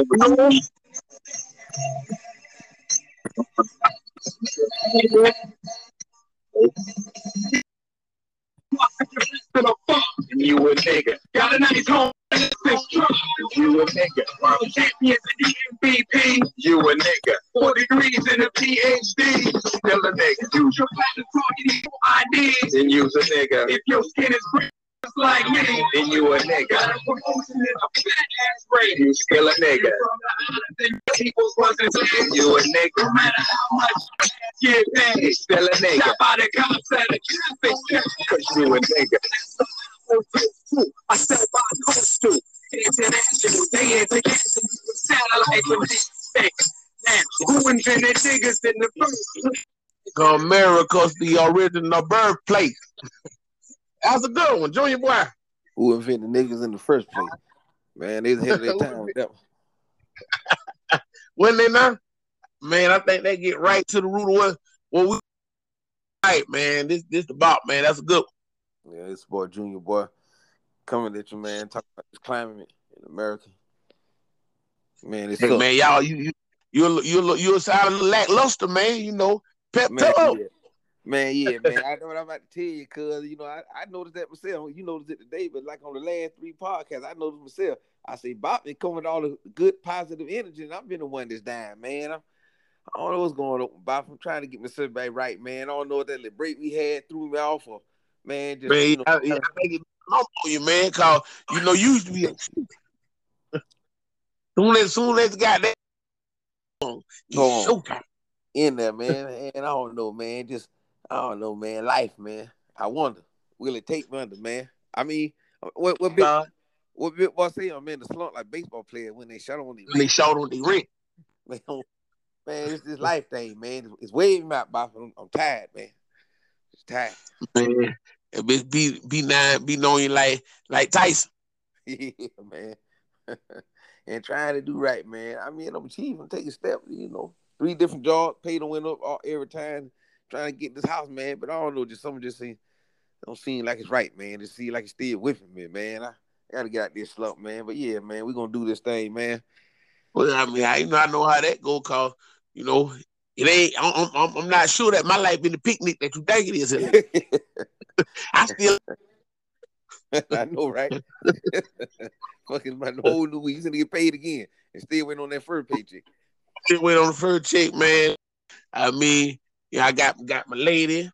You a nigga. Got a nice home. You a nigga. World champions in the MVP. You a nigga. Four degrees in a PhD. Still a nigga. Use your platinum target IDs. And use a nigga. If your skin is green just like me, then you a nigga. Got a promotion in a fat ass rate. You still a nigga. People's wasn't you a nigga. No matter how much you get paid, you still a nigga. Stop by the cops at a traffic Cause you a nigga. I sell my costume. International, they education, satellite from space. Now, who invented niggas in the first place? America's the original birthplace. That's a good one, Junior boy. Who invented niggas in the first place? Man, they of their time with that one. when they not, man, I think they get right to the root of what, what we right, man. This this the bop, man. That's a good one. Yeah, it's boy Junior boy coming at you, man. Talking about this climate in America. Man, it's hey, man, y'all, you you you you you sound lackluster, man. You know, pep man, up. Yeah. Man, yeah, man. I know what I'm about to tell you, cause you know I, I noticed that myself. You noticed it today, but like on the last three podcasts, I noticed myself. I say Bob been coming with all the good positive energy, and I've been the one that's dying, man. I'm, I don't know what's going on, Bob. I'm trying to get myself back right, man. I don't know what that little break we had threw me off of, man. Just, man, you know, I, I, I on you, man, cause you know you used to be. soon as soon as got that, showtime in there, man. And I don't know, man. Just I don't know, man. Life, man. I wonder, will it take me under, man? I mean, what what big, uh, what big boy say? I'm in the slump like baseball player when they shot on the when they shot on the ring. Man, man, it's this life thing, man. It's waving out, Bob. I'm, I'm tired, man. Just tired. Man, be be be nine, be knowing like like Tyson. yeah, man. and trying to do right, man. I mean, I'm achieving, taking steps. You know, three different jobs, pay to win up all, every time trying to get this house, man. But I don't know, just something just seem don't seem like it's right, man. It seem like it's still whipping me, man. I, I gotta get out this slump, man. But yeah, man, we're gonna do this thing, man. Well, I mean, I you know I know how that go, cause you know it ain't. I'm, I'm, I'm not sure that my life been the picnic that you think it is. I still. I know, right? Fucking my whole new week, he's gonna get paid again, and still went on that first paycheck. Still went on the first check, man. I mean, yeah, I got got my lady,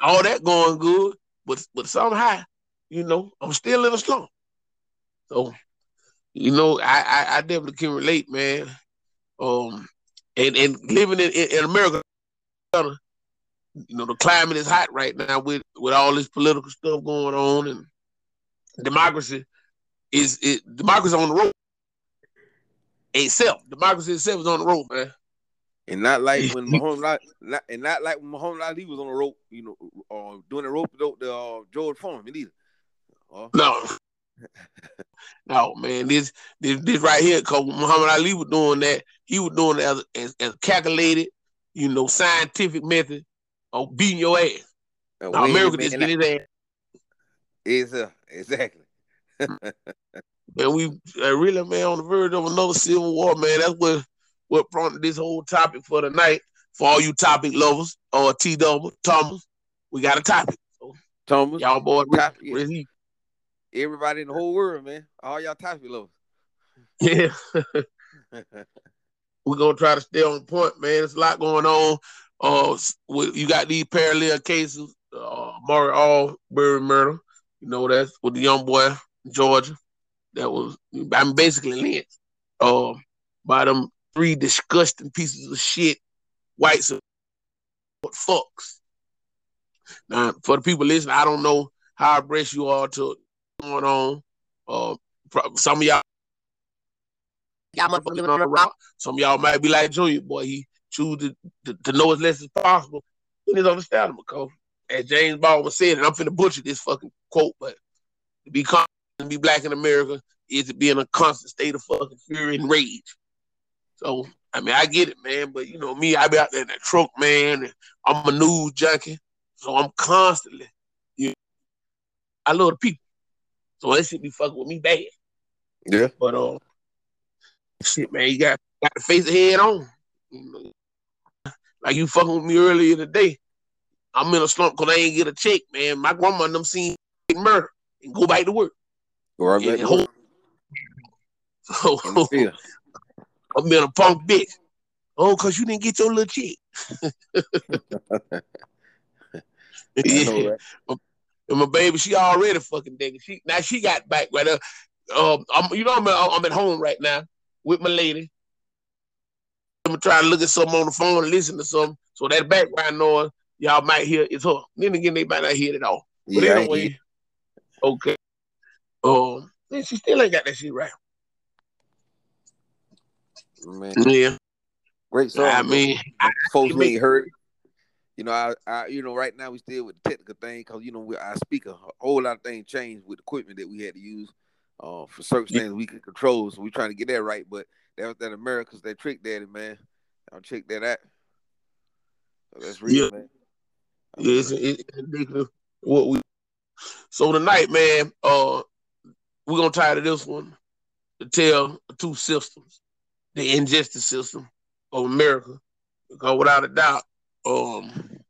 all that going good, but but somehow, you know, I'm still in a slump. So, you know, I I, I definitely can relate, man. Um, and and living in, in, in America, you know, the climate is hot right now with with all this political stuff going on and democracy is it democracy on the road itself. Democracy itself is on the road, man. And not like when Muhammad not, and not like when Muhammad Ali was on the rope, you know, uh, doing the rope the, the uh, George Foreman either. Uh, no, no, man, this this this right here, cause Muhammad Ali was doing that. He was doing it as, as, as calculated, you know, scientific method of beating your ass. Now, America just get his ass. Is uh, exactly. and we uh, really, man, on the verge of another civil war, man. That's what what prompted this whole topic for tonight. For all you topic lovers or T double Thomas, we got a topic. So, Thomas, y'all boy, topic, really, everybody in the whole world, man, all y'all topic lovers. Yeah. We're gonna try to stay on point, man. There's a lot going on. Uh, you got these parallel cases. Uh, Murray Arbery murder. You know that's with the young boy Georgia. That was I'm basically lynched. Uh, by them three disgusting pieces of shit, whites what fucks. Now, for the people listening, I don't know how abreast you are to going on. Uh, some of y'all, y'all motherfuckers living on the rock. Some of y'all might be like Junior, boy. He choose to, to, to know as less as possible. It is understandable, because as James Baldwin said, and I'm finna butcher this fucking quote, but to be to be black in America is to be in a constant state of fucking fury and rage. So I mean, I get it, man. But you know me, I be out there in that truck, man. And I'm a news junkie, so I'm constantly. You, know, I love the people, so they should be fucking with me bad. Yeah. But uh, Shit, man, you got got to face it head on. Like you fucking with me earlier today. I'm in a slump because I ain't get a check, man. My grandma and them seen murder and go back to work. Go right back to work So in the field. I'm being a punk bitch. Oh, cause you didn't get your little know, right? And my baby, she already fucking digging. She now she got back right there. Um, I'm, you know, I'm at, I'm at home right now with my lady. I'm trying to try to look at something on the phone and listen to something. So that background noise y'all might hear is her. Then again, they might not hear it all. But Yeah, anyway, okay. Um, man, she still ain't got that shit right. Man. Yeah, Great song. I mean, folks make- ain't You know, I, I, you know, right now we still with the technical thing because you know we, our speaker, a whole lot of things changed with equipment that we had to use uh, for certain Yeah. things we could control. So we trying to get that right. But that was that America's that trick daddy, man. I'll check that out. So that's real, Yeah. man. I Yeah, it's, it's what we. So tonight, man, uh, we're gonna tie to this one to tell two systems, the injustice system of America, because without a doubt, um,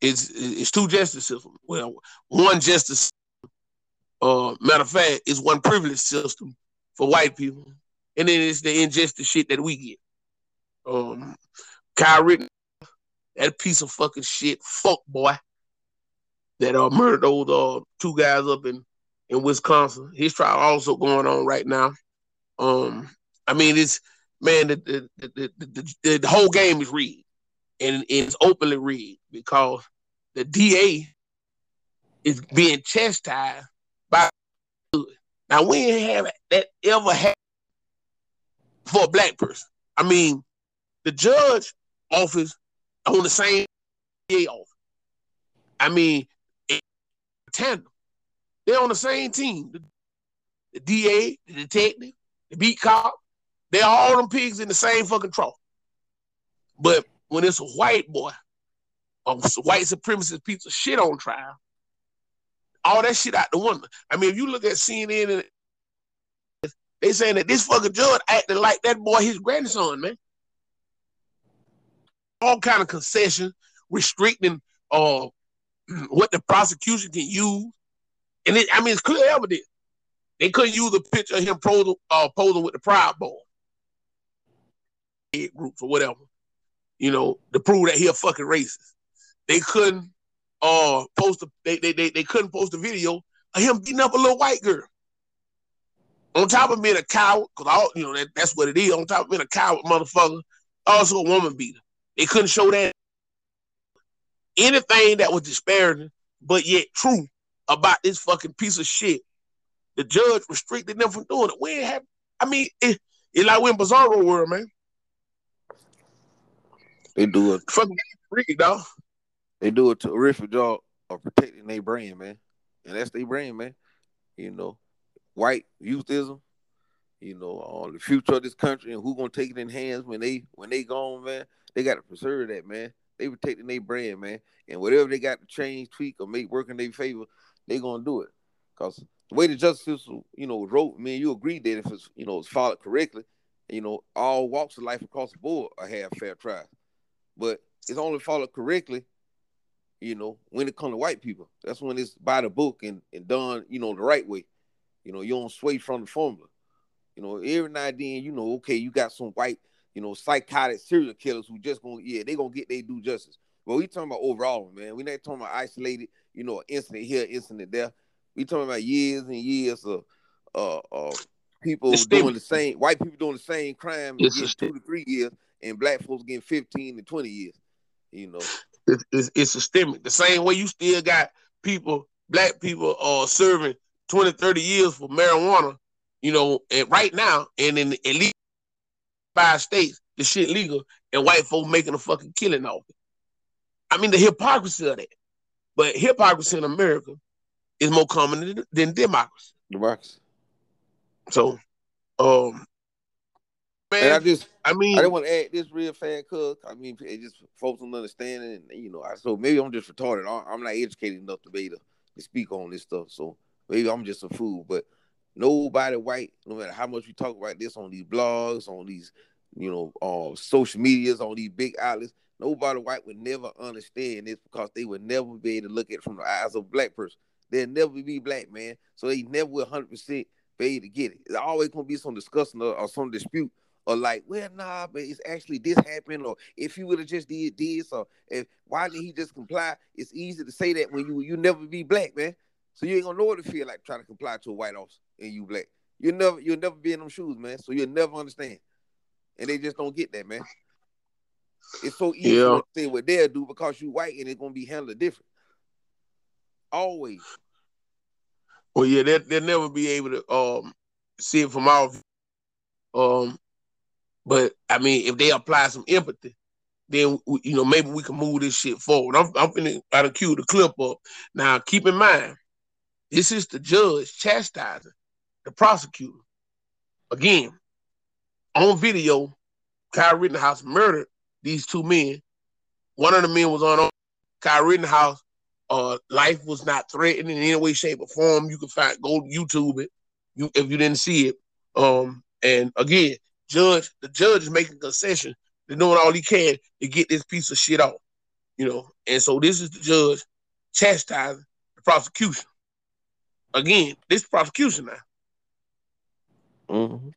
it's it's two justice systems. Well, one justice, uh, matter of fact, is one privilege system for white people, and then it's the injustice shit that we get. Um, Rittenhouse, that piece of fucking shit, fuck boy that uh, murdered those uh, two guys up in, in Wisconsin. His trial also going on right now. Um, I mean, it's man, the the, the, the, whole game is rigged, and it's openly rigged because the DA is being chastised by. Now we ain't have that ever happened for a black person. I mean, the judge office on the same DA office. I mean, tandem. They're on the same team. The, the DA, the detective, the beat cop, they're all them pigs in the same fucking trough. But when it's a white boy, a white supremacist piece of shit on trial, all that shit out the window. I mean, if you look at CNN and they saying that this fucking judge acting like that boy his grandson, man. All kind of concessions, restricting uh what the prosecution can use. And it, I mean, it's clear evidence. They couldn't use a picture of him posing, uh, posing with the Proud Boy groups or whatever, you know, to prove that he a fucking racist. They couldn't uh post a, they, they they they couldn't post a video of him beating up a little white girl. On top of being a coward, because all you know that, that's what it is. On top of being a coward, motherfucker, also a woman beater. They couldn't show that anything that was disparaging, but yet true about this fucking piece of shit. The judge restricted them from doing it. We ain't have. I mean, it, it like we're in Bizarro world, man. They do a Fucking dog. they do a terrific job of protecting their brand, man. And that's their brand, man. You know, white youthism, you know, on the future of this country and who gonna take it in hands when they when they gone, man. They gotta preserve that, man. They protecting their brand, man. And whatever they got to change, tweak, or make work in their favor, they gonna do it. Cause the way the justice system, you know, wrote, man, you agreed that if it's you know it's followed correctly, you know, all walks of life across the board are have fair trial. But it's only followed correctly you know, when it comes to white people. That's when it's by the book and, and done, you know, the right way. You know, you don't sway from the formula. You know, every now and then, you know, okay, you got some white, you know, psychotic serial killers who just gonna, yeah, they gonna get they due justice. But we talking about overall, man. We not talking about isolated, you know, incident here, incident there. We talking about years and years of uh, uh people doing the same, white people doing the same crime getting two to three years, and black folks getting 15 to 20 years. You know, It's, it's, it's systemic. The same way you still got people, black people, uh, serving 20, 30 years for marijuana, you know, and right now, and in at least five states, the shit legal, and white folk making a fucking killing off it. I mean, the hypocrisy of that. But hypocrisy in America is more common than, than democracy. democracy. So, um, And I just I mean, I didn't want to add this real fast, cuz I mean, it just folks don't understand it, and you know, I so maybe I'm just retarded. I'm not educated enough to be able to, to speak on this stuff, so maybe I'm just a fool. But Nobody white, no matter how much we talk about this on these blogs, on these, you know, uh, social medias, on these big outlets, nobody white would never understand this because they would never be able to look at it from the eyes of a black person. They'll never be black, man. So they never will 100% be able to get it. It's always going to be some discussion or, or some dispute or like, well, nah, but it's actually this happened, or if he would have just did this, or if why didn't he just comply? It's easy to say that when you you never be black, man. So you ain't gonna know what it feel like trying to comply to a white officer and you black. You never you'll never be in them shoes, man. So you'll never understand. And they just don't get that, man. It's so easy Yeah. to say what they'll do because you white and it's gonna be handled different. Always. Well, yeah, they they'll never be able to um see it from our view. Um, but I mean, if they apply some empathy, then you know maybe we can move this shit forward. I'm I'm finna I done cue the clip up. Now keep in mind, this is the judge chastising the prosecutor. Again, on video, Kyle Rittenhouse murdered these two men. One of the men was on Kyle Rittenhouse. Uh, life was not threatened in any way, shape, or form. You can find go YouTube it. You if you didn't see it. Um, and again, judge the judge is making concession. They're doing all he can to get this piece of shit off. You know, and so this is the judge chastising the prosecution. Again, this prosecution now. Mhm.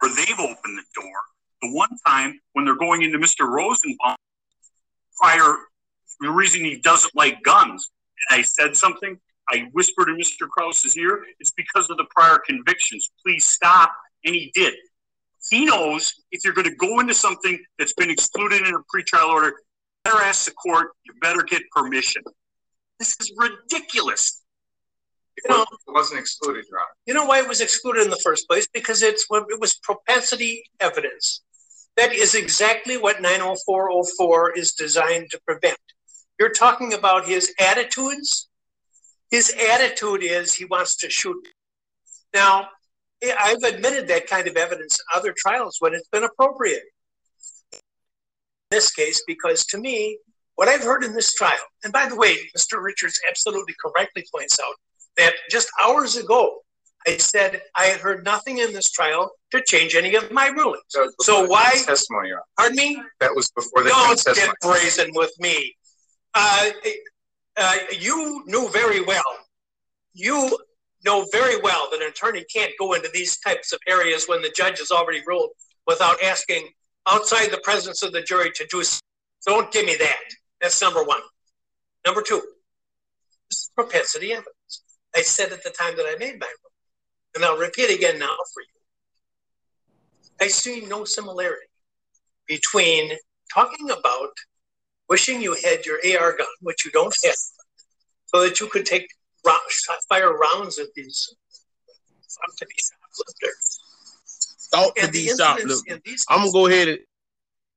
where they've opened the door. The one time when they're going into Mr. Rosenbaum prior, the reason he doesn't like guns, and I said something, I whispered in Mr. Krause's ear, it's because of the prior convictions. Please stop. And he did. He knows if you're going to go into something that's been excluded in a pretrial order, you better ask the court, you better get permission. This is ridiculous. It wasn't- it wasn't excluded, Your Honor. You know why it was excluded in the first place? Because it's it was propensity evidence. That is exactly what 90404 is designed to prevent. You're talking about his attitudes. His attitude is he wants to shoot. Now, yeah, I've admitted that kind of evidence in other trials when it's been appropriate. In this case, because to me, what I've heard in this trial, and by the way, Mr. Richards absolutely correctly points out that just hours ago, I said I had heard nothing in this trial to change any of my rulings. So why- Testimony, Pardon me? That was before the Don't get brazen with me. Uh, uh, you knew very well. You know very well that an attorney can't go into these types of areas when the judge has already ruled without asking outside the presence of the jury to do. so. Don't give me that. That's number one. Number two, this is propensity evidence. I said at the time that I made my ruling, and I'll repeat again now for you. I see no similarity between talking about wishing you had your AR gun, which you don't have, so that you could take fire rounds at these to be shoplifters. Thought to And be the incidents these I'm gonna go ahead and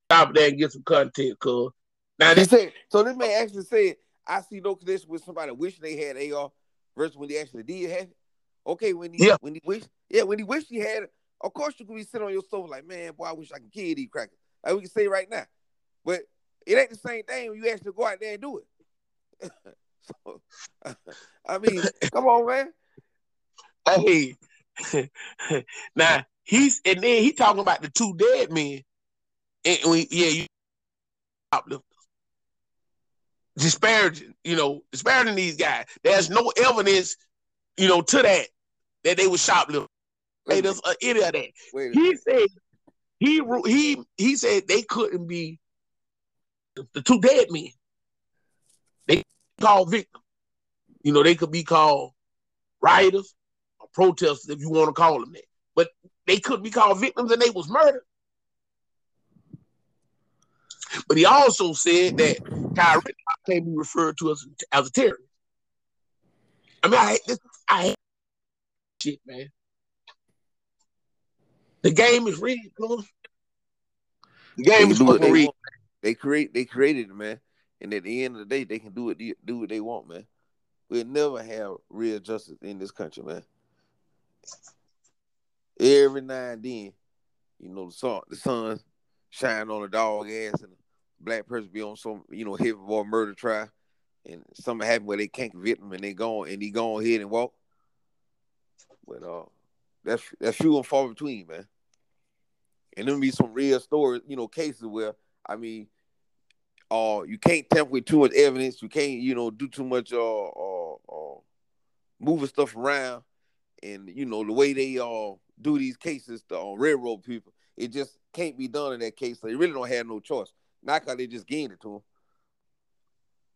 stop there and get some content, cuz. Now He this said, so this man actually said, I see no connection with somebody wishing they had AR versus when they actually did have it. Okay, when he Yeah. when he wished, yeah, when he wished he had it, of course you could be sitting on your sofa like, man, boy, I wish I could kill these crackers. Like we can say right now. But it ain't the same thing when you actually go out there and do it. so, I mean, come on, man. Hey, now he's and then he talking about the two dead men. And we, yeah, you shoplifters. disparaging, you know, disparaging these guys. There's no evidence, you know, to that that they were shoplifters. Hey, there's any of that. Wait He said he he he said they couldn't be the, the two dead men. They called victims. You know, they could be called rioters or protesters if you want to call them that. But they couldn't be called victims and they was murdered. But he also said that Kyle Rittenhouse can't be referred to as, as a terrorist. I mean, I hate this. I hate shit, man. The game is rigged, man. The game can is fucking rigged. They create they created it, man. And at the end of the day, they can do it do what they want, man. We'll never have real justice in this country, man. Every now and then, you know, the sun the sun shine on a dog ass and a black person be on some, you know, heavy boy murder trial and something happen where they can't convict him and they go and he go ahead and walk. But uh that's that's few and far between, man. And there'll be some real stories, you know, cases where I mean, uh, you can't tamper with too much evidence. You can't, you know, do too much, uh, uh, uh moving stuff around, and you know the way they uh do these cases to uh, railroad people, it just can't be done in that case. So they really don't have no choice. Not cause they just gained it to them.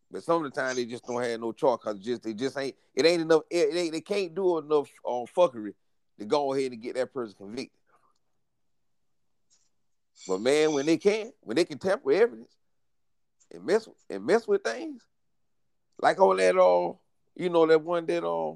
But some of the time they just don't have no choice because just they just ain't it ain't enough. It, ain't they can't do enough on uh, fuckery to go ahead and get that person convicted. But man, when they can, when they can tamper evidence and mess and mess with things, like all that uh, you know, that one that uh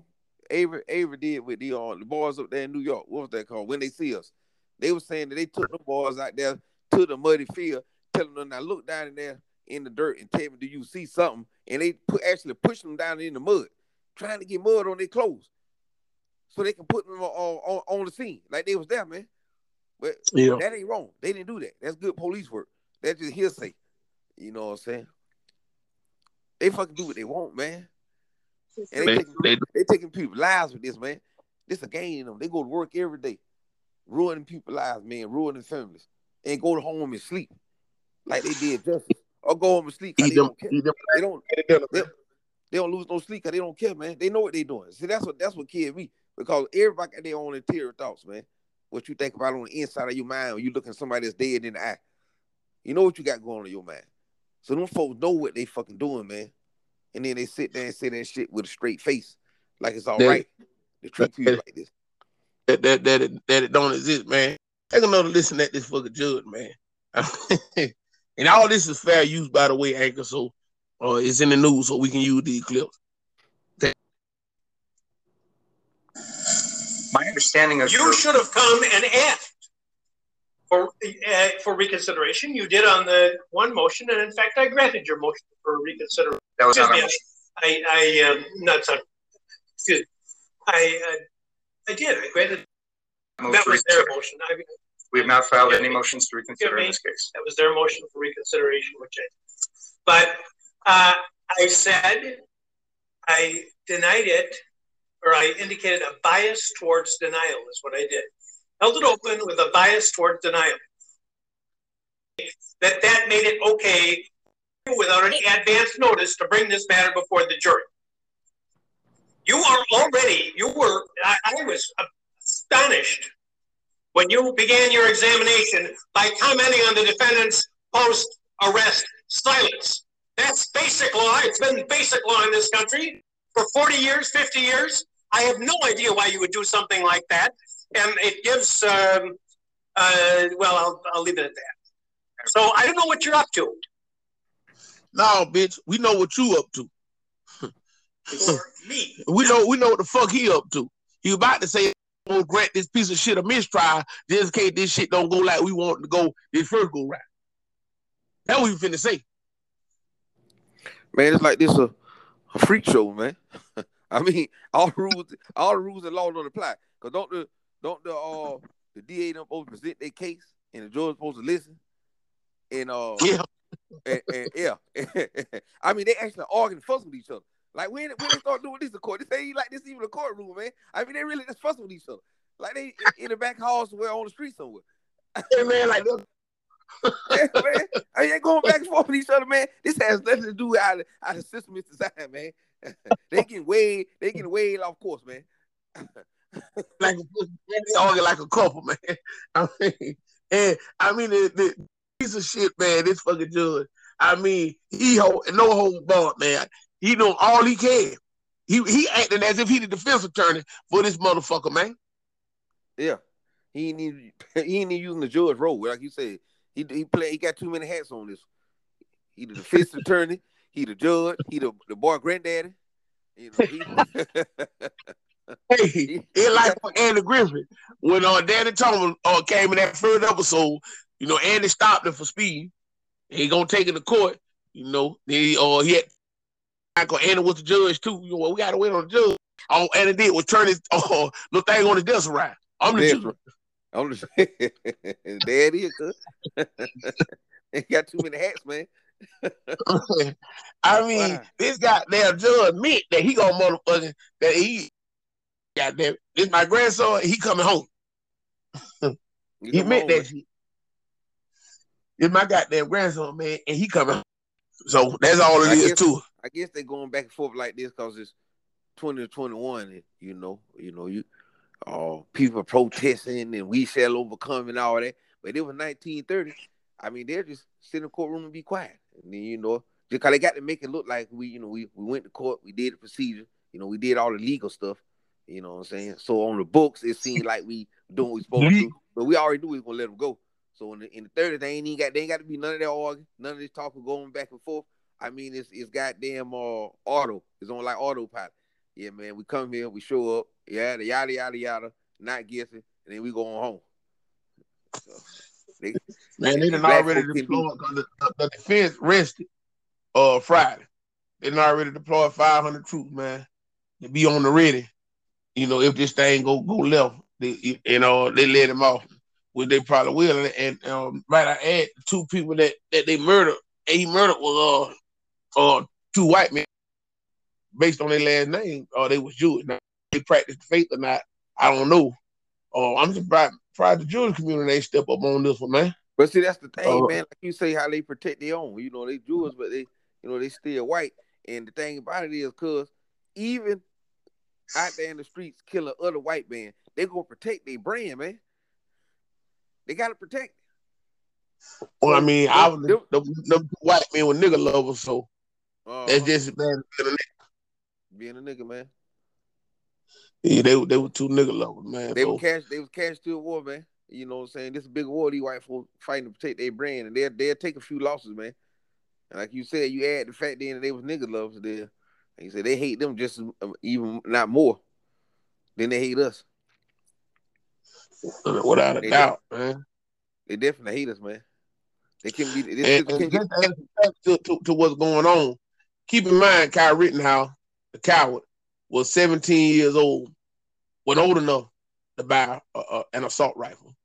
Avery Avery did with the uh, the boys up there in New York. What was that called? When they see us. They were saying that they took the boys out there to the muddy field, telling them now look down in there in the dirt and tell me, do you see something? And they put actually push them down in the mud, trying to get mud on their clothes. So they can put them on, on, on the scene. Like they was there, man. But yeah. that ain't wrong. They didn't do that. That's good police work. That's just hearsay. You know what I'm saying? They fucking do what they want, man. And they, they, taking, they, they taking people's lives with this, man. This a game in them. They go to work every day, ruining people's lives, man, ruining families, and go to home and sleep like they did justice or go home and sleep. They don't, care. they don't. They, they don't lose no sleep because they don't care, man. They know what they're doing. See, that's what that's what killed me because everybody got their own interior thoughts, man. What you think about on the inside of your mind when you looking somebody that's dead in the eye. You know what you got going on in your mind. So them folks know what they fucking doing, man. And then they sit there and say that shit with a straight face, like it's all that, right to treat people like this. That that that it, that it don't exist, man. I can know to listen at this fucking judge, man. And all this is fair use, by the way, Anchor. So uh, it's in the news, so we can use these clips. My understanding of you should have come and asked for uh, for reconsideration. You did on the one motion, and in fact, I granted your motion for reconsideration. That was excuse me, I, I, I um, not sorry. Excuse. I, uh, I did. I granted. That was their motion. I, we have not filed any motions to reconsider in this case. That was their motion for reconsideration, which I, but uh, I said I denied it, or I indicated a bias towards denial is what I did. Held it open with a bias toward denial. That that made it okay without any advance notice to bring this matter before the jury. You are already, you were, I, I was astonished when you began your examination by commenting on the defendant's post arrest silence. That's basic law. It's been basic law in this country for 40 years, 50 years. I have no idea why you would do something like that. And it gives, um, uh, well, I'll, I'll leave it at that. So I don't know what you're up to. No, bitch, we know what you up to. Me. we know we know what the fuck he up to. He about to say gonna grant this piece of shit a mistrial just in case this shit don't go like we want to go this first go right. That's what you finna say. Man, it's like this a, a freak show, man. I mean, all rules, all rules and laws don't apply. Cause don't the don't the uh the DA them supposed to present their case and the judge supposed to listen. And uh yeah. and, and yeah. I mean they actually arguing fuss with each other. Like when when they start doing this in court, this ain't like this even a courtroom, man. I mean, they really just fussing with each other. Like they in, the back hall somewhere on the street somewhere. Hey man, like yeah, man. I they going back and forth with each other, man. This has nothing to do with how the, how the system is designed, man. they get way they get way off course, man. Like argue like a couple, man. I mean, and I mean the, the piece of shit, man. This fucking judge. I mean, he hold no hold barred, man. He doing all he can. He he acting as if he the defense attorney for this motherfucker, man. Yeah, he ain't even, he ain't even using the judge role, like you said. He he play. He got too many hats on this. He the defense attorney. He the judge. He the the boy granddaddy. You know, he, hey, it like for Andy Griffith when uh, Danny Thomas uh, came in that first episode. You know, Andy stopped him for speed. He gonna take it to court. You know, he uh he had Michael Andy was the judge too. You know, we gotta wait on the judge. All Andy did was turn his uh, little thing on his desk around. I'm the judge. I'm the there it is. he got too many hats, man. I mean, wow. this goddamn judge admit that he gonna motherfucking that he goddamn, this my grandson. He coming home. He come meant home, that shit. It's my goddamn grandson, man, and he coming. home. So that's all it I is guess- too. I guess they going back and forth like this because it's twenty to twenty one, and you know, you know, you uh people protesting and we shall overcome and all that. But it was nineteen thirty. I mean, they're just sit in the courtroom and be quiet. And then you know, just cause they got to make it look like we, you know, we, we went to court, we did the procedure, you know, we did all the legal stuff. You know what I'm saying? So on the books, it seemed like we doing what we supposed to but we already knew we was gonna let them go. So in the in the 30, they ain't even got they ain't got to be none of that arguing, none of this talking going back and forth. I mean, it's it's goddamn uh auto. It's on like autopilot. Yeah, man. We come here, we show up, yeah, the yada yada yada, not guessing, and then we go on home. So, they, Man, they done Black already deployed because the, the, the defense rested uh Friday. They done already deployed 500 troops, man, to be on the ready. You know, if this thing go go left, they, you know, they let him off, which they probably will. And, and um, right, I add two people that that they murdered. And he murdered was uh uh two white men based on their last name. Or they was Jewish. Now, they practiced faith or not, I don't know. Uh, I'm surprised, surprised the Jewish community ain't step up on this one, man. But see, that's the thing, Uh, man. Like you say, how they protect their own. You know, they Jews, but they, you know, they still white. And the thing about it is, cause even out there in the streets killing other white men, they gonna protect their brand, man. They gotta protect. it. Well, I mean, I was them- the, white men were nigga lovers, so Uh, that's just as bad. as nigga. being a nigga, man. Yeah, they were- they were two nigga lovers, man. They so, were cash. They was cash to a war, man. You know what I'm saying? This is a big war. These white folks fighting to protect their brand, and they'll they'll take a few losses, man. And like you said, you add the fact then that they was nigga lovers there. You said, they hate them just um, even not more than they hate us. without a They doubt, man. They definitely hate us, man. They can be. This And, and can get, to add some facts to, to, what's going on, keep in mind, Kyle Rittenhouse, the coward, was 17 years old, was old enough to buy uh, uh, an assault rifle,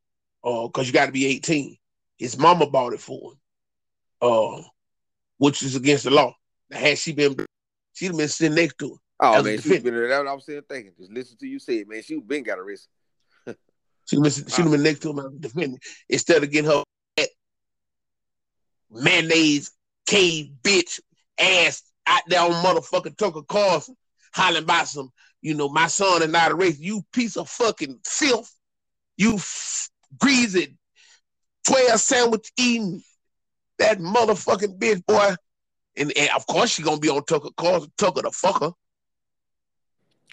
Uh because you got to be 18. His mama bought it for him, uh, which is against the law. Now, had she been, she'd have been sitting next to him. oh man, she defendant. been that's what I was saying thinking. Just listen to you say it, man. She been got arrested. She'd have been, she'd have been next to him as a defendant instead of getting her that mayonnaise cave bitch ass out there on motherfucking Tucker Carlson hollering about some, you know, my son is not a race. You piece of fucking filth. You f- greasy 12 sandwich eating that motherfucking bitch, boy. And, and of course she gonna be on Tucker Carlson, Tucker the fucker,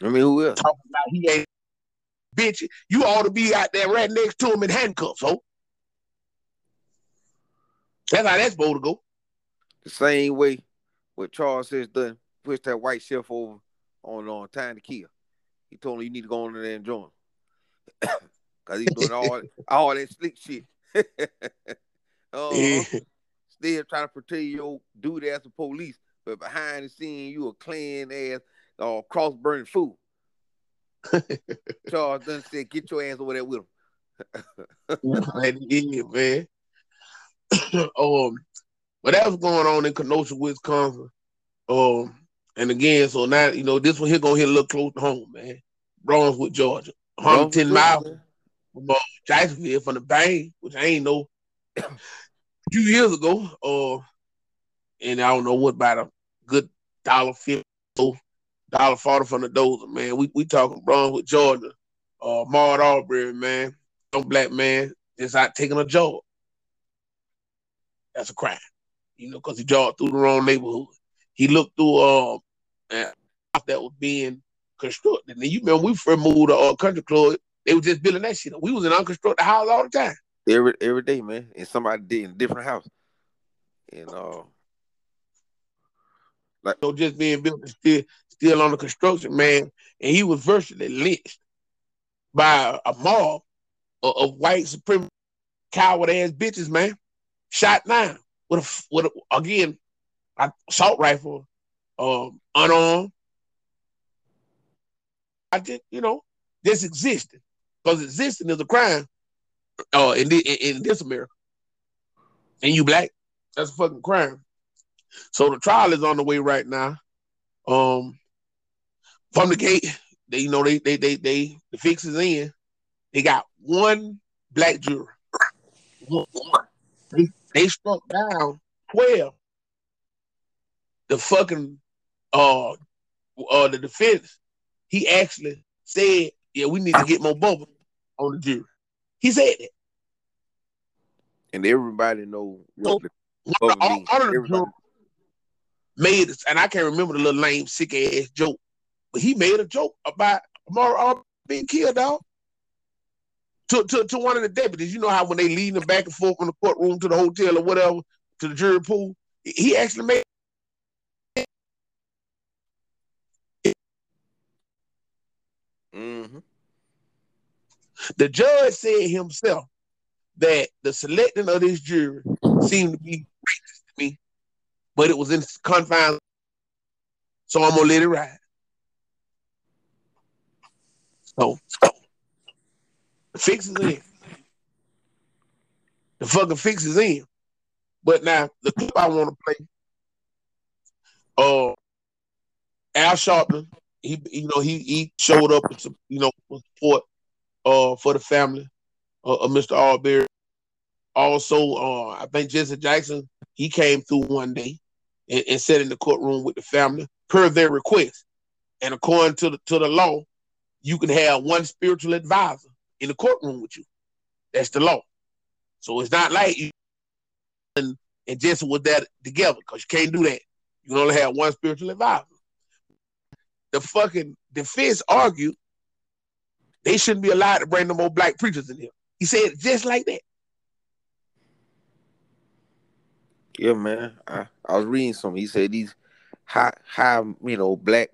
I mean, who else? talking about he ain't bitch. You ought to be out there right next to him in handcuffs, ho. That's how that's supposed to go. The same way what Charles says done pushed that white chef over on on time to kill. He told him you need to go on there and join. Cause he's doing all all that slick shit. uh Yeah. Trying to portray your dude as a police, but behind the scene you a Klan ass uh, cross burning fool. Charles done said, get your ass over there with him. man, um, but that was going on in Kenosha, Wisconsin. Um, and again, so now you know this one here gonna hit a little close to home, man. Brunswick, Georgia, 110 miles from uh, Jacksonville from the Bang, which I ain't know a few years ago. Uh, and I don't know what about a good dollar fifty, dollar forty from the dozer, man. We we talking with jordan Uh, Maud Arbery, man, young black man, just out taking a job. That's a crime, you know, because he jogged through the wrong neighborhood. He looked through uh, that was being constructed. And you remember we first moved to uh, Country Club, they were just building that shit. We was in unconstructed house all the time. Every every day, man. And somebody did in a different house. And uh like So just being built still still on the construction, man. And he was virtually lynched by a mob of, of white supremacist coward ass bitches, man. Shot down with a with a, again a assault rifle, um, unarmed. I just you know this existed because existing is a crime. Uh, in, thi- in in this America, and you black, that's a fucking crime. So the trial is on the way right now. Um, from the gate, they you know they they they they the fix is in. They got one black juror. They, they struck down twelve. The fucking uh uh the defense, he actually said, "Yeah, we need to get more bubble on the jury." He said it. And everybody know what the One of the- all, means. all of the made it, and I can't remember the little lame sick ass joke, but he made a joke about Amara Arbery being killed, dog. To, to, to one of the deputies, you know how when they lead them back and forth from the courtroom to the hotel or whatever to the jury pool, he actually made Mhm. The judge said himself that the selecting of this jury seemed to be racist to me, but it was in confines, so I'm gonna let it ride. So the fix is in. The fucking fix is in. But now the clip I want to play, uh, Al Sharpton, he you know he he showed up with some you know support uh for the family uh, of Mr. Arbery. Also, uh, I think Jesse Jackson he came through one day and, and sat in the courtroom with the family per their request. And according to the to the law, you can have one spiritual advisor in the courtroom with you. That's the law. So it's not like you and, and Jesse was that together because you can't do that. You can only have one spiritual advisor. The fucking defense argued they shouldn't be allowed to bring no more black preachers in here. He said it just like that. Yeah, man. I, I was reading something. He said these high, high, you know, black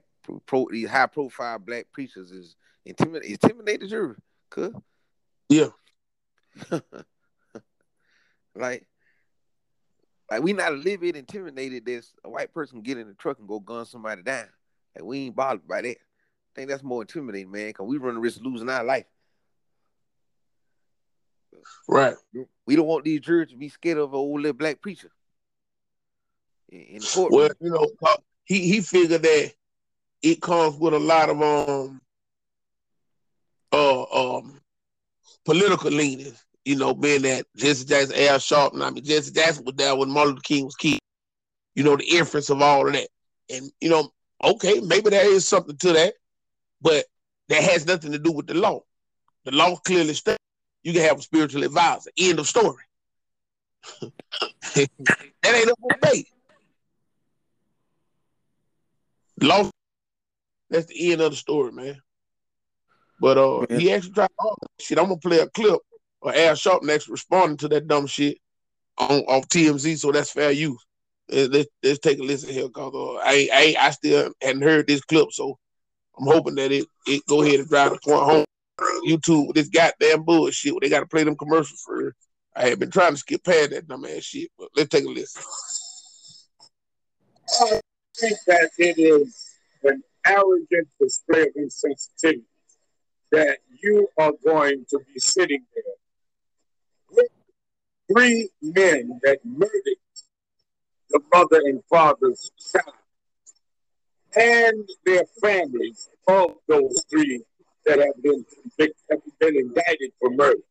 pro, these high profile black preachers is intimidate, intimidate the jury. Cause Yeah. like, like we not a little bit intimidated. There's a white person get in the truck and go gun somebody down. Like we ain't bothered by that. I think that's more intimidating, man. Cause we run the risk of losing our life. Right. We don't want these jurors to be scared of an old little black preacher in, the courtroom. Well, you know, uh, he he figured that it comes with a lot of um uh um political leanings. You know, being that Jesse Jackson, Al Sharpton, I mean Jesse Jackson was there when Martin Luther King was killed. You know, the inference of all of that. And you know, okay, maybe there is something to that, but that has nothing to do with the law. The law clearly states you can have a spiritual advisor. End of story. that ain't up for debate. Law. That's the end of the story, man. But uh, Man. he actually tried. Oh, shit, I'm gonna play a clip or Al actually responding to that dumb shit on off TMZ. So that's fair use. Let's let's take a listen here, cause uh, I I I still hadn't heard this clip, so I'm hoping that it it go ahead and drive the point home. YouTube this goddamn bullshit. They got to play them commercials for. I have been trying to skip past that dumb ass shit, but let's take a listen. I think that it is an arrogant display of insensitivity that you are going to be sitting there with three men that murdered the mother and father's child and their families of those three that have been have been indicted for murder.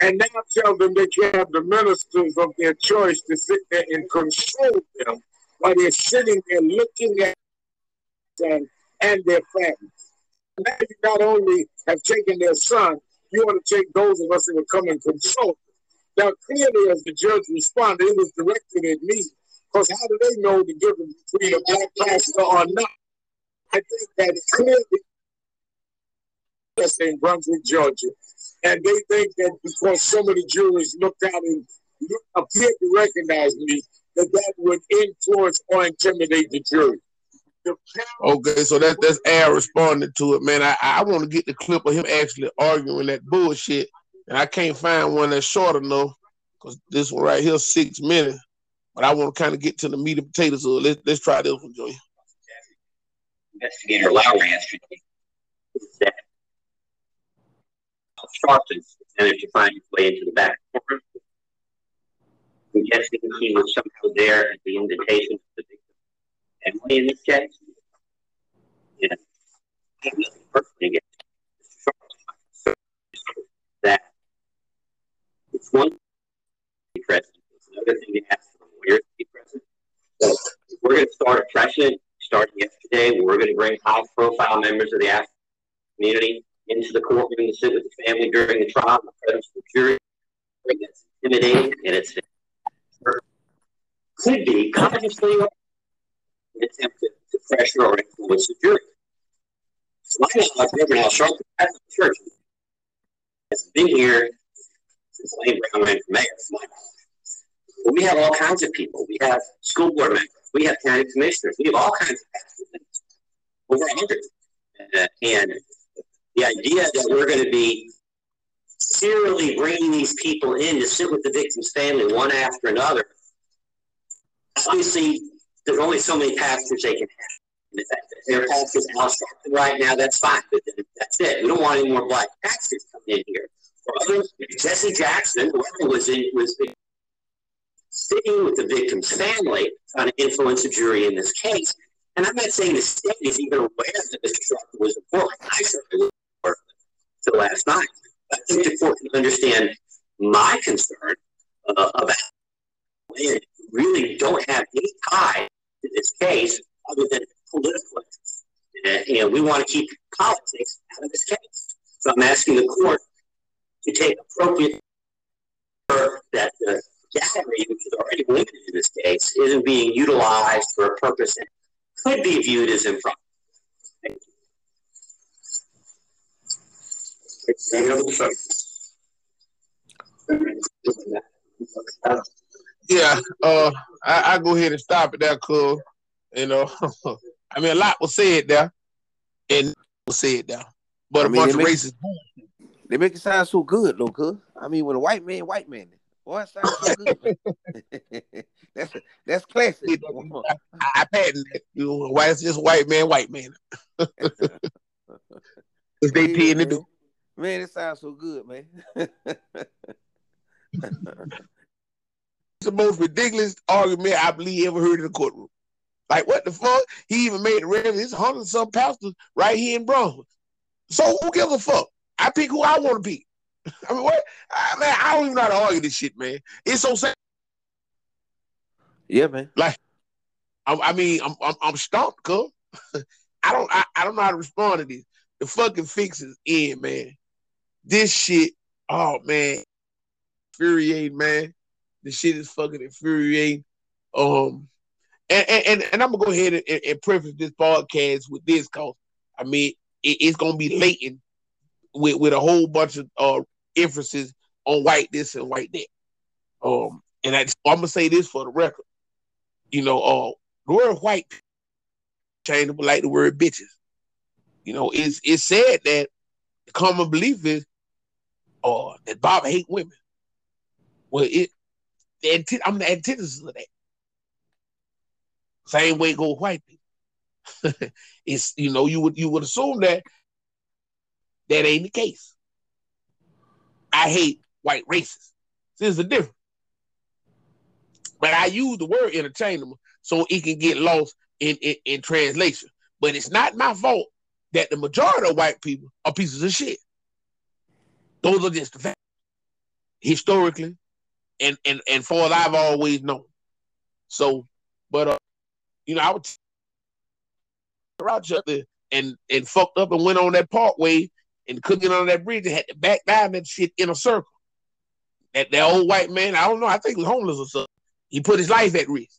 And now tell them they can't have the ministers of their choice to sit there and control them while they're sitting there looking at them and their families. Now you not only have taken their son, you want to take those of us that will come and console them. Now, clearly, as the judge responded, it was directed at me. Because how do they know the difference between a black pastor or not? I think that clearly that's in Brunswick, Georgia. And they think that because so many jurors looked out and appeared to recognize me, that that would influence or intimidate the jury. The Okay, so that that's Al responding to it, man. I, I want to get the clip of him actually arguing that bullshit, and I can't find one that's short enough because this one right here six minutes. But I want to kind of get to the meat and potatoes it. Let's let's try this one, Joey. Investigator Lowry answered that Sharpton managed to find his way into the back courtroom. I'm guessing he was somehow there at the invitation of the victim. And in this case, have nothing personally That it's one present, it's another thing to ask lawyers to be present. So we're going to start a precedent starting yesterday. We're going to bring high profile members of the African community into the courtroom to sit with the family during the trial the presence of the jury. That's intimidating and it's could be consciously or an attempt to, pressure or influence the jury. So my knowledge, Reverend Al Sharpton, the church, has been here since Lane Brown ran for mayor. We have all kinds of people. We have school board members. We have county commissioners. We have all kinds of over a hundred. Uh, and the idea that we're going to be serially bringing these people in to sit with the victim's family one after another, obviously, there's only so many pastors they can have. Their pastor's Al right now, that's fine. But that's it. We don't want any more black pastors coming in here. For others, Jesse Jackson, whoever was in, was sitting with the victim's family, trying to influence the jury in this case. And I'm not saying the state is even aware that Mr. Sharpton was in court. I certainly wasn't until last night. I think the court can understand my concern uh, about and really don't have any tie to this case other than political interests. And, we want to keep politics out of this case. So I'm asking the court to take appropriate that the gallery, which is already limited in this case, isn't being utilized for a purpose that could be viewed as improper. Thank you. Any other questions? Yeah, uh, I, I go ahead and stop it there, cuz. You know, I mean, a lot was said there, and was said there, but I a mean, bunch of makes- racist. They make it sound so good, though, cuz. I mean, when a white man, white man, boy, it sounds so good. that's that's classic. I, I patent that. Why it's just white man, white man. If they tend to man. do. Man, it sounds so good, man. It's the most ridiculous argument I believe ever heard in the courtroom. Like, what the fuck? He even made the reference. It's hundred some pastors right here in Bronx. So who gives a fuck? I pick who I want to pick. I mean, what? I, man, I don't even know how to argue this shit, man. It's so sad. yeah, man. I, I mean, I'm I'm, I'm stumped, cuz. I don't I, I don't know how to respond to this. The fucking fix is in, man. This shit, oh man, infuriating, man. This shit is fucking infuriating. Um, and and, and, and I'm gonna go ahead and, and, and preface this podcast with this, cause I mean it, it's gonna be latent with with a whole bunch of uh emphasis on white this and white that. Um, and I, I'm gonna say this for the record. You know, uh, the word white changeable like the word bitches. You know, it's it's said that the common belief is uh that Bob hate women. Well, it the anti- I'm the antithesis of that. Same way go white people. it's you know, you would you would assume that that ain't the case. I hate white racists. There's a difference. But I use the word interchangeable so it can get lost in, in, in translation. But it's not my fault that the majority of white people are pieces of shit. Those are just the facts. Historically, and and and for as I've always known. So, but uh, you know, I would Rochester and and fucked up and went on that parkway and couldn't on that bridge and had to back down that shit in a circle. That that old white man, I don't know, I think he was homeless or something. He put his life at risk.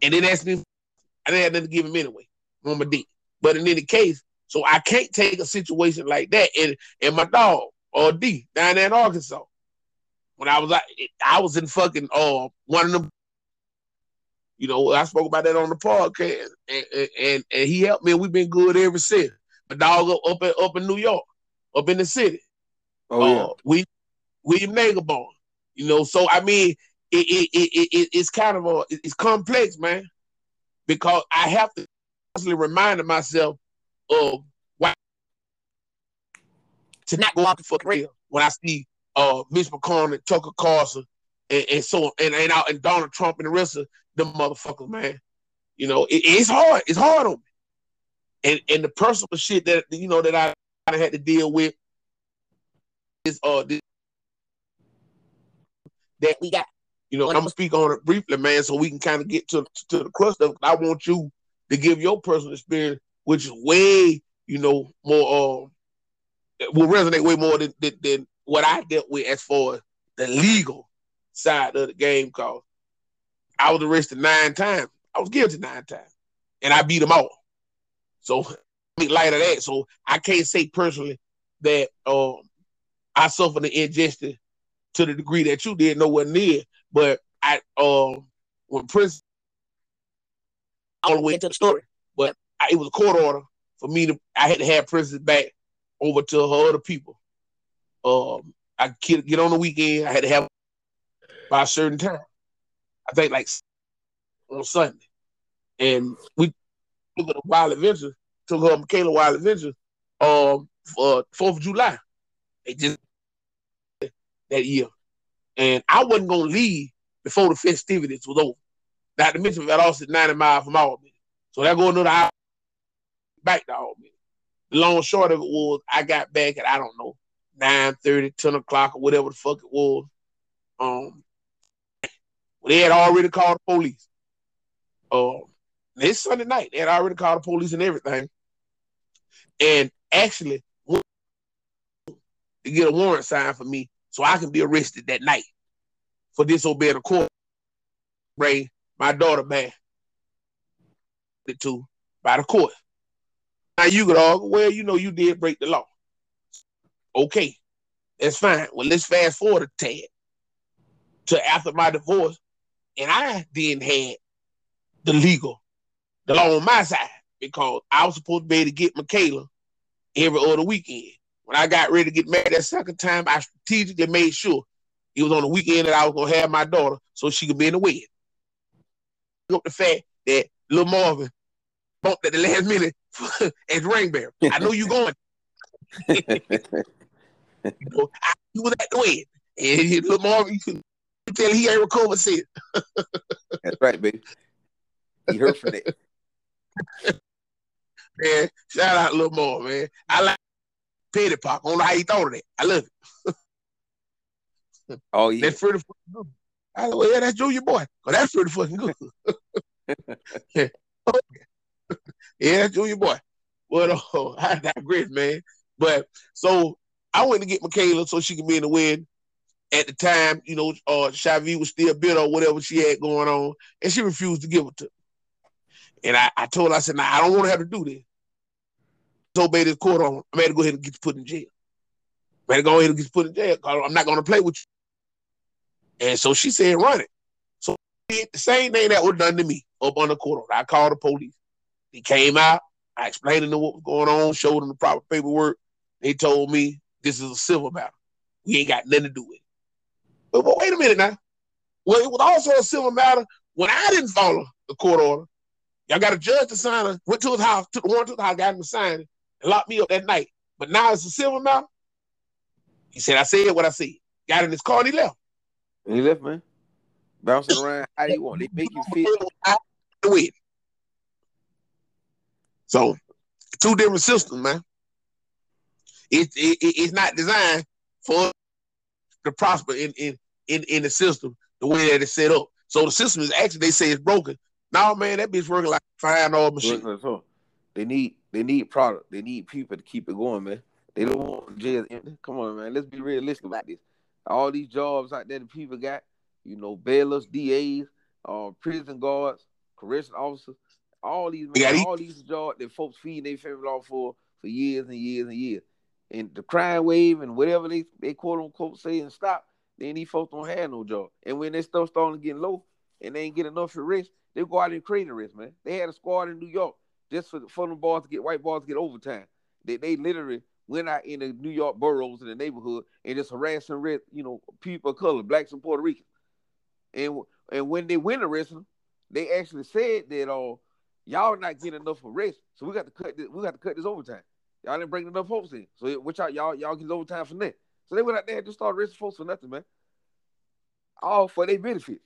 And then asked me, I didn't have nothing to give him anyway. On my. But in any case, so I can't take a situation like that and and my dog or D down there in Arkansas. When I was out, I was in fucking uh one of them. You know, I spoke about that on the podcast, and and, and, and he helped me. and We've been good ever since. My dog up up in, up in New York, up in the city. Oh yeah. Uh, we William Nagabone. You know, so I mean, it, it, it, it it's kind of a it's complex, man, because I have to constantly remind myself of why to not go out the fucking rail when I see uh Mitch McConnell, Tucker Carlson, and, and so and and, out and Donald Trump and the rest of them motherfuckers, man. You know, it, it's hard. It's hard on me. And and the personal shit that you know that I had to deal with is uh this, that we got. You know, I'm gonna speak on it briefly, man, so we can kind of get to to the crust of it. I want you to give your personal experience, which is way, you know, more uh will resonate way more than, than, than what I dealt with as far as the legal side of the game. Cause I was arrested nine times. I was guilty nine times, and I beat them all. So make light of that. So I can't say personally that um I suffered the injustice to the degree that you did nowhere near. But I um when Prince all the way into the story, but I, it was a court order for me to I had to have Princess back over to her other people. Um, I get, get on the weekend. I had to have by a certain time. I think like on Sunday, and we took her to Wild Adventures. Took her Michaela Wild Adventures um for Fourth of July. They just that year, and I wasn't gonna leave before the festivities was over. Not to mention that also ninety miles from Albany, so that go another hour back to Albany. The long short of it was I got back at I don't know 9 30, 10 o'clock or whatever the fuck it was. Um, they had already called the police. Um, this Sunday night, they had already called the police and everything. And actually, to get a warrant signed for me so I can be arrested that night for disobeying the court. Bring my daughter back to by the court. Now you could argue, well, you know, you did break the law. Okay, that's fine. Well, let's fast forward a tad to after my divorce, and I then had the legal, law on my side because I was supposed to be able to get Michaela every other weekend. When I got ready to get married that second time, I strategically made sure it was on the weekend that I was gonna have my daughter so she could be in the wedding. Up the fact that little Marvin bumped at the last minute as ring bearer. I know you going. you know, I, you was at the wedding, and little Marvin, you can tell he ain't recovered since. That's right, baby. He heard from that. Man, shout out a little more, man. I like Petty Pop. I don't know how you thought of that. I love it. Oh yeah, That's pretty fucking good. I well, yeah, that's Junior Boy. Oh, that's pretty fucking good. yeah, that's Junior Boy. But oh, I digress, man. But so I went to get Michaela so she could be in the win. At the time, you know, uh Shavi was still bitter or whatever she had going on, and she refused to give it to me. And I, I told her, I said, nah, I don't want to have to do this. Disobey this court on. I'm going to go ahead and get you put in jail. I'm going to go ahead and get you put in jail. I'm not going to play with you. And so she said, run it. So the same thing that was done to me up on the court order. I called the police. They came out. I explained to them what was going on, showed them the proper paperwork. They told me this is a civil matter. We ain't got nothing to do with it. But, but wait a minute now. Well, it was also a civil matter when I didn't follow the court order. Y'all got a judge to sign it, went to his house, took the warrant to the house, got him to sign it, and locked me up that night. But now it's a civil matter. He said, I said what I said. Got in his car and he left. And he left, man. Bouncing around how you want. They make you feel. With. So, two different systems, man. It, it, it- it's not designed for to prosper in, in, in, in the system the way that it's set up. So the system is actually, they say it's broken. No, man, that bitch working like a fine old machine. Look. They need they need product. They need people to keep it going, man. They don't want jail. empty. Come on, man. Let's be realistic about this. All these jobs out there that people got, you know, bailiffs, DAs, uh, prison guards, correction officers, all these man, all these jobs that folks feed their family off for for years and years and years. And the crime wave and whatever they, they quote unquote say and stop, then these folks don't have no job. And when they stuff starting to get low and they ain't get enough for rest, they go out and create a risk, man. They had a squad in New York just for for them boys to get white balls to get overtime. They they literally went out in the New York boroughs in the neighborhood and just harassing red, you know, people of color, blacks and Puerto Ricans. And and when they went arresting they actually said that uh y'all not getting enough arrest, so we got to cut this, we got to cut this overtime. Y'all didn't bring enough folks in, so which y'all y'all y'all get overtime for that. So they went out there and just started arresting folks for nothing, man. All for their benefit.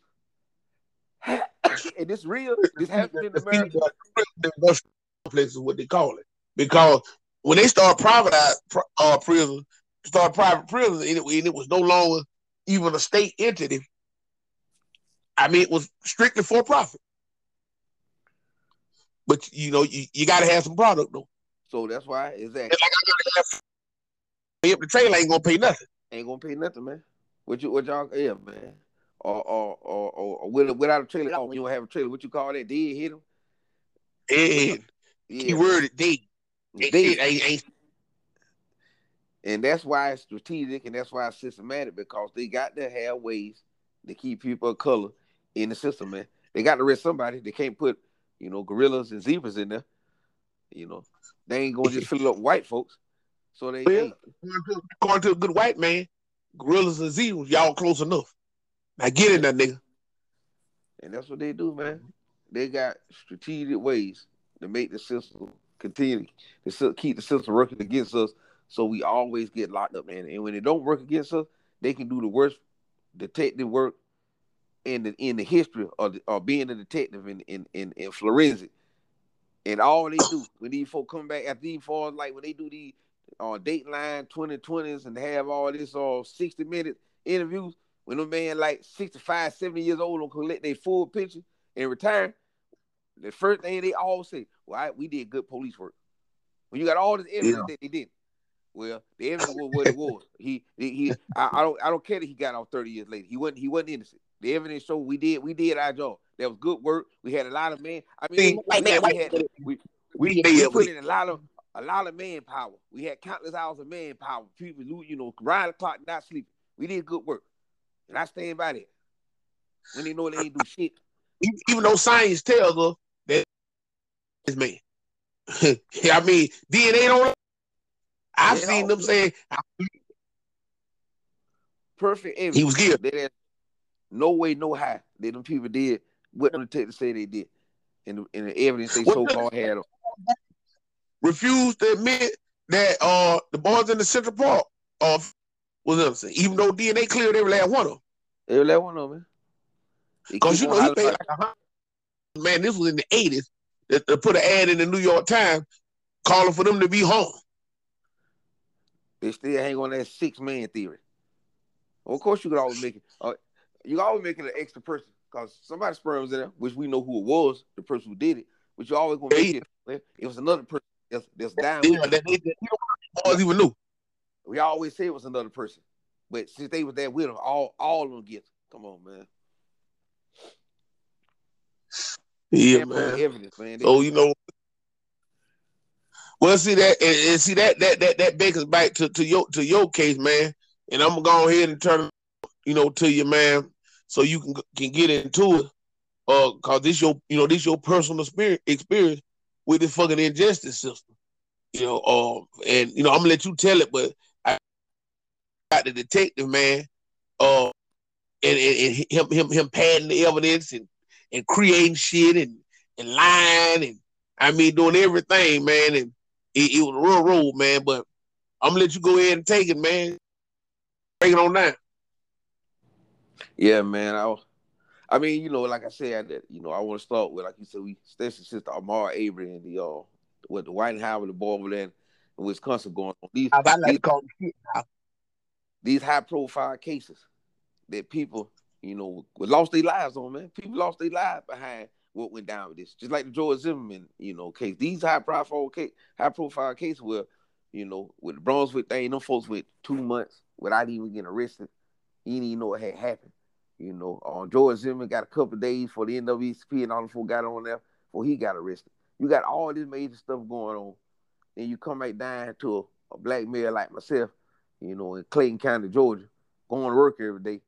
and this real. This happened in America. complex is what they call it. Because when they start private uh, prison, start private prison, and it, and it was no longer even a state entity. I mean, it was strictly for profit. But you know, you, you got to have some product though. So that's why exactly. It's like I gotta have, the trailer ain't gonna pay nothing. Ain't gonna pay nothing, man. What you what y'all yeah, man. Or or or, or, or without a trailer, oh, you don't have a trailer. What you call that? Dead hit him. Dead. Yeah. Keyword dead. Dead. Ain't, ain't, and that's why it's strategic and that's why it's systematic because they got to have ways to keep people of color in the system, man. They got to arrest somebody. They can't put, you know, gorillas and zebras in there. You know, they ain't gonna just fill up white folks. So they well, going to a good white man, gorillas and zebras, y'all close enough. Now get in that nigga. And that's what they do, man. They got strategic ways to make the system continue to keep the system working against us so we always get locked up, man. And when it don't work against us, they can do the worst detective work in the in the history of, the, of being a detective in in, in in forensic. And all they do when these folks come back after these falls, like when they do these uh, Dateline 2020s and have all this uh 60 minute interviews, when a man like 65, 70 years old don't collect their full picture and retire, the first thing they all say, well, we did good police work. When you got all this evidence yeah. that they did. Well, the evidence was what it was. He, he, I, I, don't, I don't care that he got off thirty years later. He wasn't, he wasn't innocent. The evidence showed we did, we did our job. That was good work. We had a lot of men. I mean, man, we had, we, we, we put in a lot of, a lot of manpower. We had countless hours of manpower. People, you know, round the clock, not sleeping. We did good work, and I stand by that. When they know they ain't do shit. Even though science tells us that it's man. I mean, DNA don't I've they seen them say perfect evidence. He was guilty. No way, no how that them people did what the detectives say they did, and the, and the evidence they so called had. Refused to admit that uh the boys in the Central Park uh was innocent, even though DNA cleared every last one of them. Every last one of them. Because you know he paid like a hundred. Man, this was in the eighties. They put an ad in the New York Times calling for them to be home. They still hang on that six man theory. Well, of course, you could always make it. Uh, you always make it an extra person because somebody sperms in there, which we know who it was, the person who did it. But you always gonna make it. It was another person that's, that's down. Yeah, that they, they, even knew. We always say it was another person, but since they was there with them, all all of them get. Come on, man. Yeah, man. Evidence, man. So you know, well, see that, and, and, see that that that that bakers back to, to your to your case, man. And I'm gonna go ahead and turn, you know, to you, man, so you can can get into it. Uh, cause this your you know this your personal spirit experience with this fucking injustice system. You know, uh, and you know I'm gonna let you tell it, but I got the detective man, uh, and, and, and him him him padding the evidence and and creating shit and and lying and I mean doing everything, man, and it, it was a real road, man. But I'm gonna let you go ahead and take it, man. Break it on down. Yeah, man. I, I mean, you know, like I said, that you know, I want to start with, like you said, we Stacy sister Ahmaud Arbery and the uh, with the White House, and the boy over there in Wisconsin going on. These, I like these, to call shit now. These high profile cases that people, you know, lost their lives on, man. People lost their lives behind what went down with this. Just like the George Zimmerman, you know, case. These high profile case, high profile cases where, you know, with the Brunswick thing, them folks went two months without even getting arrested. You didn't even know what had happened. You know, uh, George Zimmerman got a couple days for the NAACP and all the folks got on there before he got arrested. You got all this major stuff going on. Then you come right down to a, a black male like myself, you know, in Clayton County, Georgia, going to work every day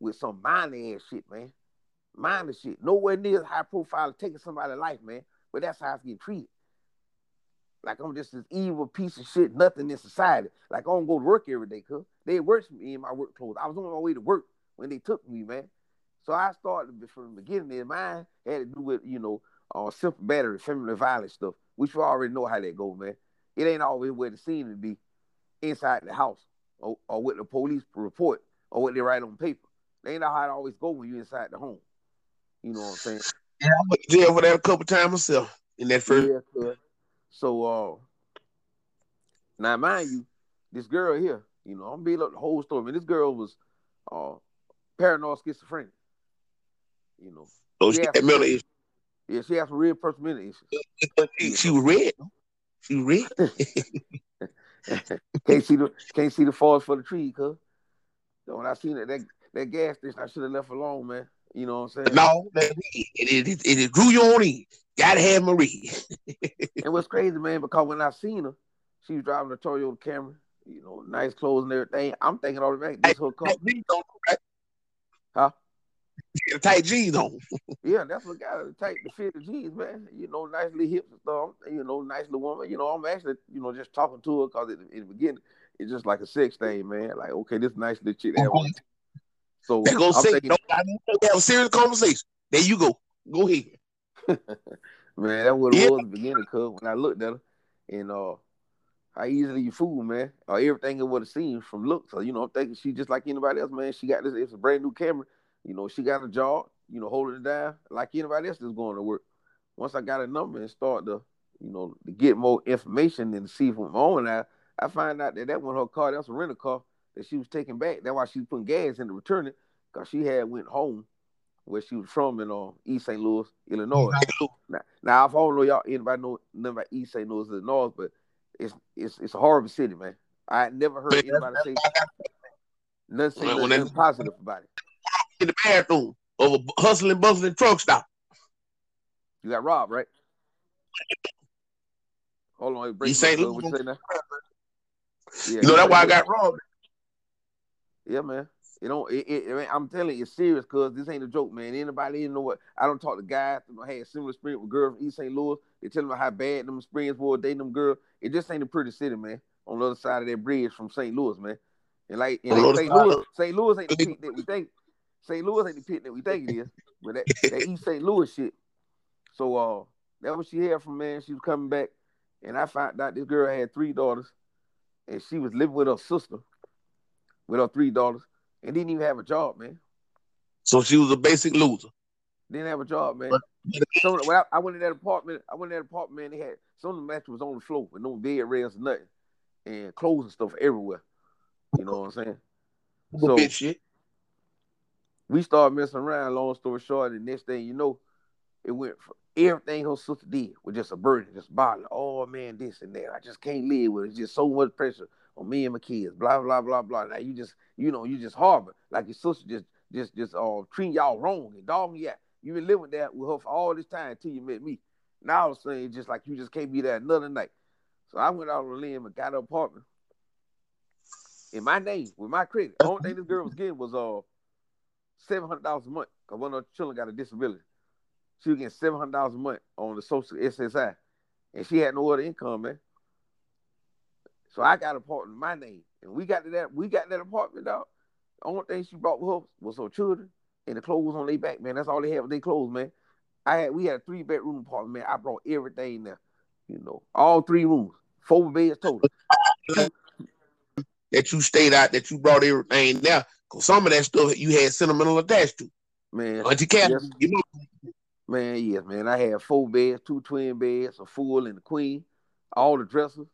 with some minor ass shit, man minor shit. Nowhere near high profile taking somebody's life, man. But that's how I get treated. Like I'm just this evil piece of shit, nothing in society. Like I don't go to work every day, cuz they worked me in my work clothes. I was on my way to work when they took me, man. So I started from the beginning in mine had to do with, you know, uh, simple battery, family violence stuff, which we already know how that go, man. It ain't always where the scene to be inside the house or, or what the police report or what they write on paper. They ain't know how it always go when you inside the home. You know what I'm saying? Yeah, I went to jail for that a couple times myself in that first. Yeah, So uh now mind you, this girl here, you know, I'm being up the whole story. Man, this girl was uh paranoid schizophrenic. You know. So she Yeah. had mental issues. Yeah, she has some real personality issues. She, she was red. She was red. can't see the can't see the forest for the tree, cuz. So when I seen it, that that gas station, I should have left alone, man. You know what I'm saying? No, that- it, it, it, it drew you on in. Gotta have Marie. And what's crazy, man, because when I seen her, she was driving a Toyota Camry, you know, nice clothes and everything. I'm thinking automatically, this whole car. Tight jeans on, right? Huh? Tight jeans on. Yeah, that's what got her tight to fit the jeans, man. You know, nicely hips and stuff. You know, nicely woman. You know, I'm actually, you know, just talking to her because in the beginning, it's just like a sex thing, man. Like, okay, this nice little chick. That one. So They gonna I'm say, thinking, no, I need to have a serious conversation. There you go. Go ahead. man, that what it Yeah. was in the beginning, cuz when I looked at her and uh how easily you fool, man. Or everything it would have seemed from looks. So, you know, I'm thinking she just like anybody else, man. She got this, it's a brand new camera. You know, she got a job, you know, holding it down like anybody else that's going to work. Once I got a number and start to, you know, to get more information and see from my own eye, I find out that that was her car, that's a rental car that she was taking back. That's why she was putting gas in to return it, because she had went home where she was from in uh, East St. Louis, Illinois. Now, now if I don't know y'all anybody know nothing about East St. Louis, Illinois, but it's it's it's a horrible city, man. I never heard anybody say nothing, say When- nothing, when nothing positive about it. In the bathroom of a hustling, bustling truck stop. You got robbed, right? Hold on, break St. what you say now? Yeah, You know, that's why I got robbed. Yeah, man. You know, it, it, it- I'm telling you, it's serious, cause this ain't a joke, man. Anybody you know what? I don't talk to guys that had similar experience with girls from East St. Louis. They tell them how bad them experience were dating them girls. It just ain't a pretty city, man. On the other side of that bridge from St. Louis, man. And like, like St. Louis, St. Louis ain't the pit that we think. St. Louis ain't the pit that we think it is. But that, that East St. Louis shit. So uh, that was she had from man. She was coming back, and I found out this girl had three daughters, and she was living with her sister, with her three daughters, and didn't even have a job, man. So she was a basic loser. Didn't have a job, man. But- So when I, I went in that apartment, I went in that apartment, man, they had some of the mattress was on the floor with no bed rails or nothing. And clothes and stuff everywhere. You know what I'm saying? So bitch shit. We started messing around, long story short, and next thing you know, it went for everything her sister did was just a burden, just bothering. Oh man, this and that. I just can't live with it. It's just so much pressure on me and my kids. Blah blah blah blah. Now you just, you know, you just harbor like your sister just, just, just uh treating y'all wrong and dogging you. You been living there with her for all this time until you met me. Now all of a sudden, it's just like you just can't be there another night. So I went out on a limb and got an apartment in my name with my credit. The only thing this girl was getting was uh seven hundred dollars a month because one of her children got a disability. She was getting seven hundred dollars a month on the social SSI, and she had no other income, man. So I got an apartment in my name, and we got to that. We got that apartment, dog. The only thing she brought with her was her children and the clothes on their back, man. That's all they had was their clothes, man. I had we had a three bedroom apartment, man. I brought everything there, you know, all three rooms, four beds total. That you stayed out, that you brought everything there. Cause some of that stuff you had sentimental attached to. Man, Auntie Cat, Yes. you know, Man, yes, man. I had four beds, two twin beds, a full and a queen, all the dressers.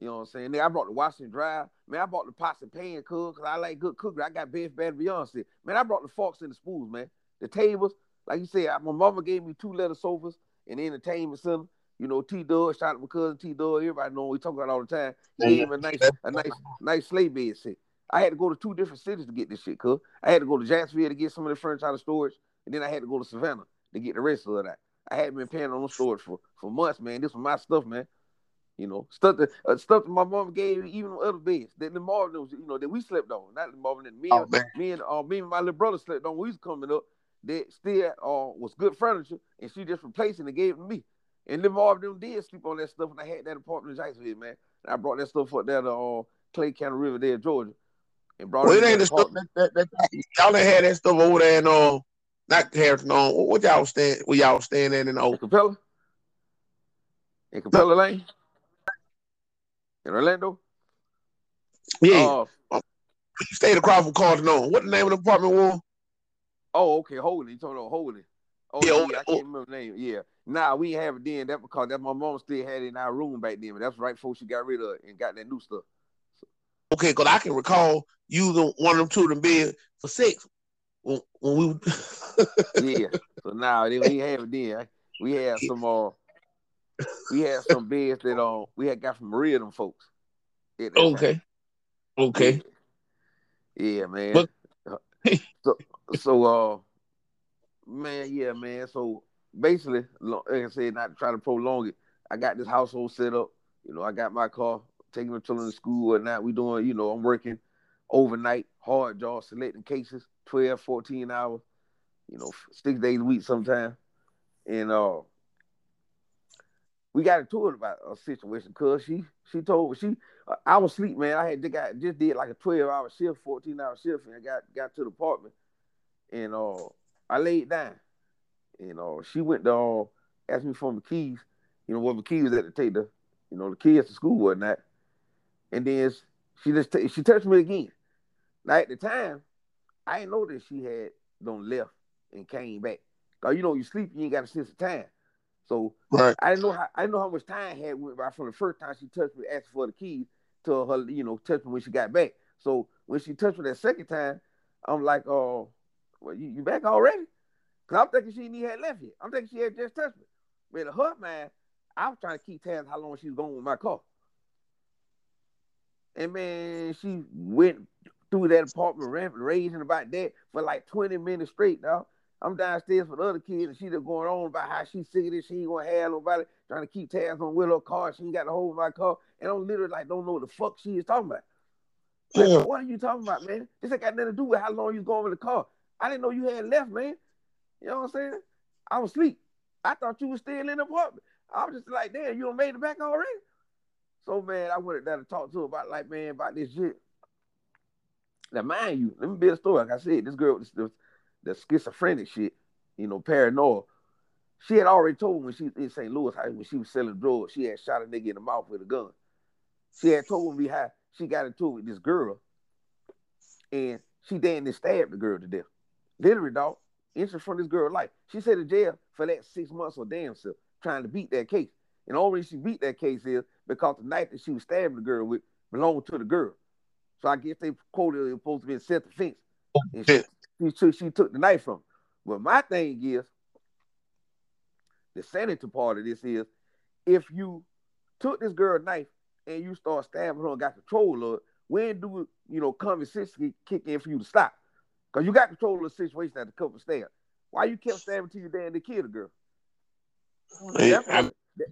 You know what I'm saying? Then I brought the washing and dry. Man, I brought the pots and pan cook because I like good cookery. I got Best Bad Beyonce. Man, I brought the forks and the spoons, man. The tables, like you said, my mama gave me two leather sofas and the entertainment center. You know, T Dub, shout out my cousin T Dub. Everybody know we talk about it all the time. He gave me a nice, a nice, nice sleigh bed set. I had to go to two different cities to get this shit, cuz. I had to go to Jacksonville to get some of the furniture out of storage, and then I had to go to Savannah to get the rest of that. I hadn't been paying on storage for, for months, man. This was my stuff, man. You know, stuff that uh, stuff that my mom gave me, even other beds that the Marvin was, you know, that we slept on. Not the Marvin that me, Oh, and, me and uh, me and my little brother slept on when we was coming up. That still uh, was good furniture, and she just replaced it and gave it to me. And then Marvin them did sleep on that stuff, and I had that apartment in Jacksonville, man. And I brought that stuff up there to uh, Clayton County Riverdale, Georgia, and brought well, it it ain't that the stuff apartment. that, that, that y'all done had that stuff over there in uh not Harrison on what y'all stand where y'all stand at in In old Capella? In Capella Lane? In Orlando? yeah. Uh, you stayed across from Carlton on. What the name of the apartment was? oh, okay, Holy. You talking about Holy. Oh, Yeah, yeah, I can't remember the name. Yeah. Nah, we ain't have it then. That because that my mom still had it in our room back then, but that's right before she got rid of it and got that new stuff. Okay, because I can recall using one of them two of them beds for six when, when we. yeah. So now nah, we have it then. We had some uh, we had some beds that um we had got from Maria them folks. Okay. Time. Okay. Yeah, yeah man. But... so so uh man, yeah, man. So basically, like I said, not to try to prolong it, I got this household set up. You know, I got my car, taking my children to school and now we doing, you know, I'm working overnight, hard jobs, selecting cases, 12, 14 hours, you know, six days a week sometimes. And uh we got into it about a situation because she she told me she I was asleep, man. I had just got just did like a 12 hour shift, 14 hour shift, and I got got to the apartment and uh I laid down. And uh she went to uh, ask me for my keys, you know, what my keys at to take the, you know, the kids to school whatnot. And then she just t- she touched me again. Now at the time, I didn't know that she had done left and came back. Cause you know you sleep, you ain't got a sense of time. So right. I didn't know how I didn't know how much time had went by from the first time she touched me, asked for the keys, to her, you know, touched me when she got back. So when she touched me that second time, I'm like, oh, well, you, you back already? Cause I'm thinking she ain't had left yet. I'm thinking she had just touched me. But in her mind, I was trying to keep tabs how long she was going with my car. And man, she went through that apartment raising about that for like 20 minutes straight, dog. I'm downstairs with other kids, and she's going on about how she sick of this. She ain't gonna have nobody trying to keep tabs on with her car. She ain't got a hold of my car, and I'm literally like, don't know what the fuck she is talking about. Like, yeah. what are you talking about, man? This ain't got nothing to do with how long you going with the car. I didn't know you had left, man. You know what I'm saying? I was asleep. I thought you was still in the apartment. I was just like, damn, you made it back already? So man, I went down to talk to her about like, man, about this shit. Now, mind you, let me be a story. Like I said, this girl, this, this, the schizophrenic shit, you know, paranoia. She had already told me when she in St. Louis, when she was selling drugs, she had shot a nigga in the mouth with a gun. She had told me how she got into it with this girl, and she damn near stabbed the girl to death. Literally, dog, inches from this girl life. She said in jail for that six months or damn self, trying to beat that case. And the only reason she beat that case is because the knife that she was stabbing the girl with belonged to the girl. So I guess they quoted it was supposed to be self defense. And she, she, took, she took the knife from. Her. But my thing is, the sanity part of this is, if you took this girl's knife and you start stabbing her and got control of it, when do you know sense kick in for you to stop? Because you got control of the situation at the couple stab. Why you kept stabbing till you damn to the girl? Hey,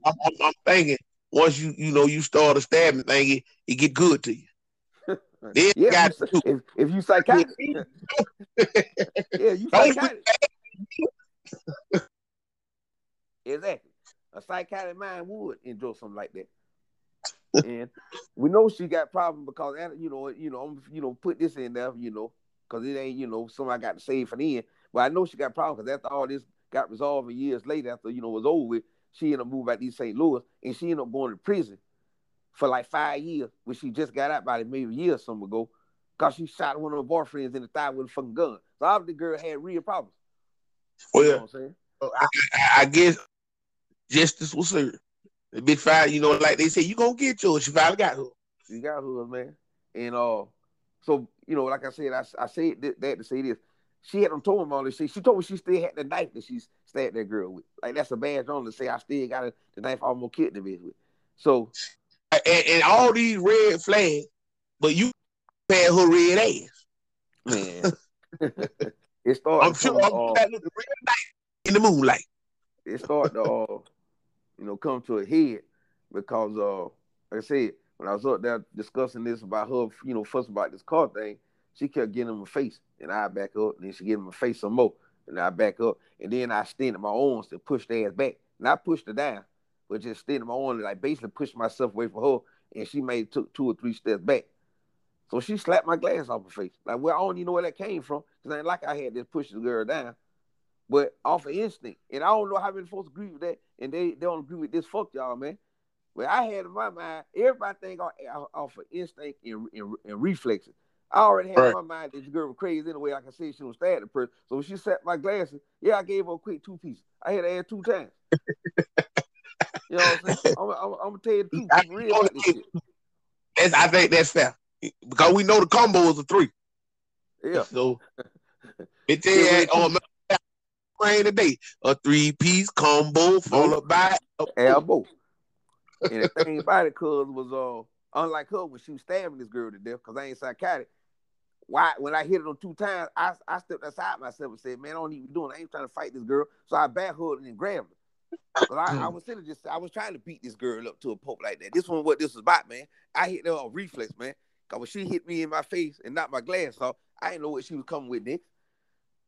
I'm, I'm, I'm, thinking once you you know you start a stabbing thing, it, it get good to you. then yeah, got if, you, if, if you psychotic, yeah, you psychotic. exactly. A psychotic mind would enjoy something like that. and we know she got problem because you know, you know, I'm, you know, put this in there, you know, because it ain't, you know, something I got to save for the end. But I know she got problem because after all this got resolved years later, after you know was over with, she ended up moving back to St. Louis, and she ended up going to prison for like five years, when she just got out about maybe a year or something ago, because she shot one of her boyfriends in the thigh with a fucking gun. So obviously, the girl had real problems. Well, you know I'm saying? I, I, guess justice was served. The big five, you know, like they say, you gonna get yours. She finally got her. She got her, man. And uh, so you know, like I said, I, I said that to say this. She had them told him all this shit. She told me she still had the knife that she stabbed that girl with. Like that's a badge on to say I still got a, the knife I almost killed the bitch with. So and, and, all these red flags, but you had her red ass. Man. it started I'm sure I'm uh, red night in the moonlight. It started to uh, you know, come to a head because uh like I said, when I was up there discussing this about her, you know, fuss about this car thing, she kept getting him a face, and I back up, and then she give him a face some more, and I back up, and then I extended my arms to push the ass back, and I pushed her down, but just extended my arms, like basically pushed myself away from her, and she made took two or three steps back. So she slapped my glass off her face. Like, well, I don't even know where that came from, because ain't like I had to push the girl down, but off of instinct. And I don't know how many folks agree with that, and they, they don't agree with this. Fuck y'all, man. Well, I had in my mind, everybody think off, off of instinct and, and, and reflexes. I already had Right. my mind that this girl was crazy anyway. I can see she was stabbed the person. So when she set my glasses, yeah, I gave her a quick two piece. I had to add two times. you know what I'm saying? I'm, I'm, I'm gonna tell you the truth. I- Keep real about this shit. That's, I think that's fair because we know the combo is a three. Yeah. So it tell Yeah, you but on the rain today a three piece combo followed by a elbow. And the thing about it, cuz was uh unlike her when she was stabbing this girl to death, cause I ain't psychotic. Why when I hit it on two times, I I stepped aside myself and said, Man, I don't even doing. I ain't trying to fight this girl. So I back hooked and grabbed her. But I, I hmm. was sitting just I was trying to beat this girl up to a pulp like that. This one what this was about, man. I hit her a reflex, man. Cause when she hit me in my face and knocked my glass off, I didn't know what she was coming with, Nick.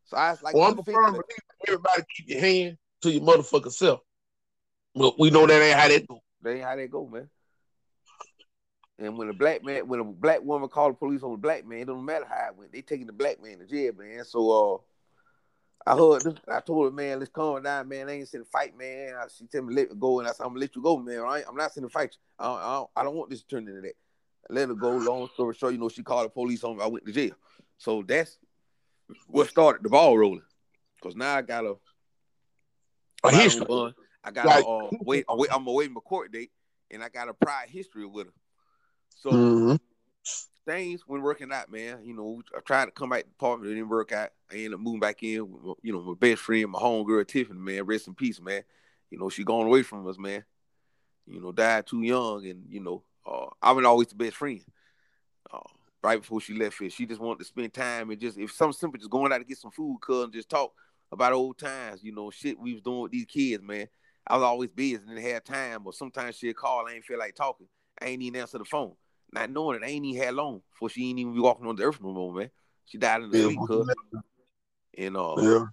So I was like, Well, I'm "You a firm believer everybody keep your hand to your motherfucking self. But we know that ain't how that go. That ain't how they go, man. And when a black man, when a black woman called the police on a black man, it don't matter how it went. They taking the black man to jail, man. So uh I heard this, I told her, man, let's calm down, man. I ain't sitting fight, man. I, she tell me let me go, and I said, I'm gonna let you go, man. I ain't, I'm not sitting fight you. I don't, I, don't, I don't want this to turn into that. I let her go. Long story short, you know, she called the police on me. I went to jail. So that's what started the ball rolling. Cause now I got a, A I got her history. I got Right. a, uh, wait, I'm wait, I'm awaiting my court date, and I got a prior history with her. So Mhm. things when working out, man. You know, I tried to come back to the apartment, it didn't work out. I ended up moving back in with, my- you know, my best friend, my homegirl Tiffany, man. Rest in peace, man. You know, she gone away from us, man. You know, died too young, and you know, uh, I was always the best friend. Uh, right before she left here, she just wanted to spend time and just if something simple, just going out to get some food, cuz and just talk about old times. You know, shit we was doing with these kids, man. I was always busy and didn't have time, but sometimes she'd call, I ain't feel like talking. I ain't even answer the phone. Not knowing it, I ain't even had long before she ain't even be walking on the earth no more, man. She died in the Yeah. sleep. And uh, Yeah.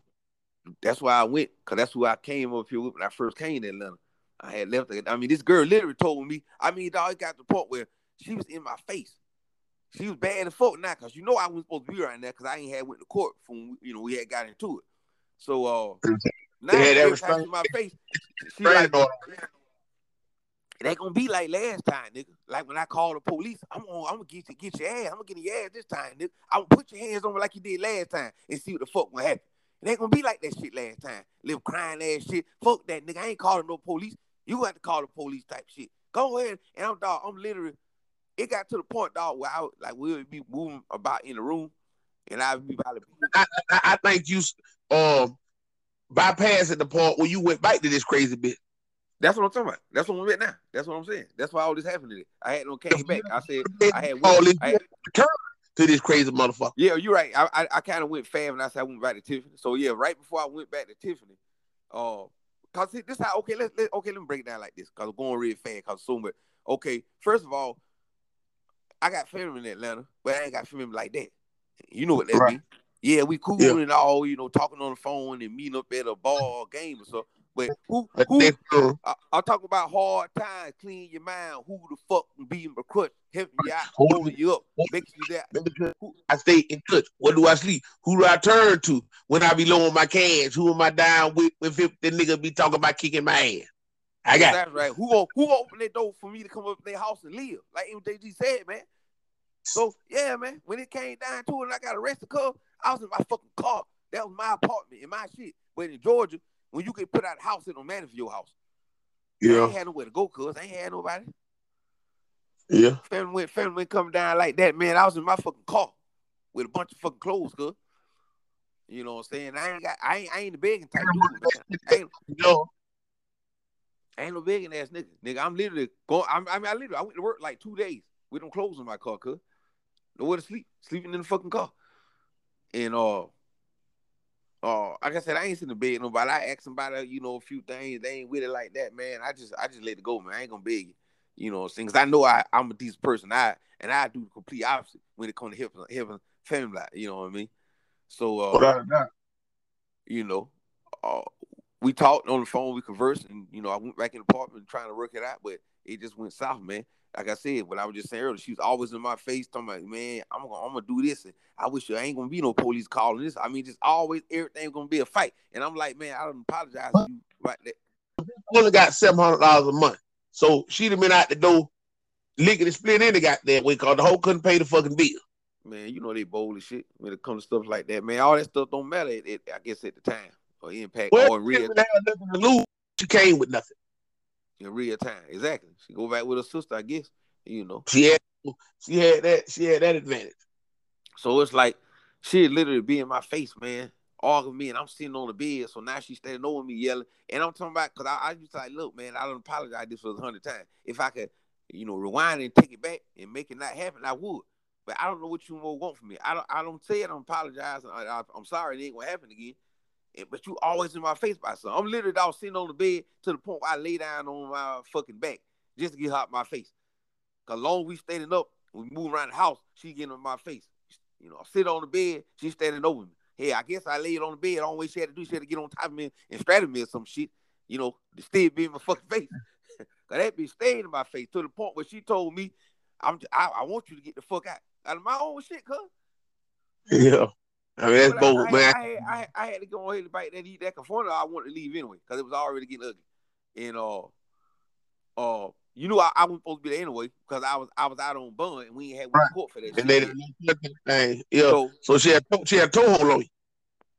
that's why I went, cause that's who I came up here with when I first came to Atlanta. I had left. I mean, this girl literally told me. I mean, dog, it got to the point where she was in my face. She was bad as fuck now, cause you know I wasn't supposed to be right now, cause I ain't had went to court from you know we had got into it. So uh, now had that she in my face, she like. It ain't gonna be like last time, nigga. Like when I called the police, I'm gonna, I'm gonna get you, get your ass. I'm gonna get your ass this time, nigga. I'm gonna put your hands on me like you did last time and see what the fuck gonna happen. It ain't gonna be like that shit last time. Little crying ass shit. Fuck that, nigga. I ain't calling no police. You to call the police type shit. Go ahead. And I'm dog. I'm literally. It got to the point, dog, where I would, like we would be moving about in the room, and I'd be about to. I, I, I think you um bypassing the part where you went back to this crazy bit. That's what I'm talking about. That's what I'm at now. That's what I'm saying. That's why all this happened today. I had no came back. I said I had. All this I had to this crazy motherfucker. Yeah, you're right. I I, I kind of went fast and I said I went back to Tiffany. So yeah, right before I went back to Tiffany, uh, cause see, this how okay let's let, okay let me break it down like this cause I'm going really fast cause so much. Okay, first of all, I got family in Atlanta, but I ain't got family like that. You know what that Right. mean? Yeah, we cool Yeah. and all, you know, talking on the phone and meeting up at a ball game or so. But who who I, I'll talk about hard times, clean your mind. Who the fuck be in my crutch, helping you out, holding you up, making you that. let me tell you, I stay in touch. Where do I sleep? Who do I turn to when I be low on my cash? Who am I down with if if the nigga be talking about kicking my ass? I got That's right. Who who opened that door for me to come up in their house and live? Like MJG said, man. So yeah, man. When it came down to it, and I got arrested, cuz I was in my fucking car. That was my apartment and my shit. But in Georgia, when you get put out of the house, it don't matter for your house. Yeah. I ain't had nowhere to go, cuz I ain't had nobody. yeah. Family went, family went come down like that, man. I was in my fucking car with a bunch of fucking clothes, cuz. You know what I'm saying? I ain't got, I ain't, I ain't the begging type dude, man. I ain't, No, I ain't no begging ass nigga. Nigga, I'm literally going. I'm, I mean, I literally I went to work like two days with them clothes in my car, cuz nowhere to sleep, sleeping in the fucking car. And uh, uh, like I said, I ain't sitting in bed nobody. I asked somebody, you know, a few things. They ain't with it like that, man. I just, I just let it go, man. I ain't gonna beg you, you know, things. I know I, I'm a decent person. I and I do the complete opposite when it comes to helping, helping family life. You know what I mean? So uh, you know, uh, we talked on the phone, we conversed, and you know, I went back in the apartment trying to work it out, but it just went south, man. Like I said, what I was just saying earlier, she was always in my face, talking about, man, I'm gonna, I'm gonna do this, and I wish there ain't gonna be no police calling this. I mean, just always everything gonna be a fight, and I'm like, man, I don't apologize to you right there. Only got seven hundred dollars a month, so she'd have been out the door licking and split in the goddamn way because the whole couldn't pay the fucking bill. man, you know they bold as shit when it comes to stuff like that, man. All that stuff don't matter. It, it I guess at the time or impact Well, or real didn't nothing to lose. She came with nothing. In real time. Exactly. She go back with her sister, I guess. You know. She had she had that she had that advantage. So it's like she literally be in my face, man, arguing me, and I'm sitting on the bed. So now she's standing over me yelling, and I'm talking about because I, I just like, look, man, I don't apologize this for the hundred times. If I could, you know, rewind and take it back and make it not happen, I would. But I don't know what you more want from me. I don't. I don't say it. I'm apologizing. I, I, I'm sorry. It ain't gonna happen again. And- But you always in my face by something. I'm literally dog sitting on the bed to the point where I lay down on my fucking back just to get her out my face. Cause long we standing up, we move around the house, she getting on my face. You know, I sit on the bed, she's standing over me. Hey, I guess I laid on the bed. All she had to do, she had to get on top of me and straddle me or some shit. You know, to still be in my fucking face. Cause that bitch stayed in my face to the point where she told me, "I'm, I, I want you to get the fuck out out of my own shit, cuz." Yeah. I mean that's bold, I, man. I, had, I, had- I had to go ahead and bite that eat that confronter. I wanted to leave anyway because it was already getting ugly. And uh, uh, you knew I, I wasn't supposed to be there anyway because I was I was out on bun and we ain't had one Right. court for that. and shit they didn't know nothing. Thing. Yeah. So So she had she had toehold on you.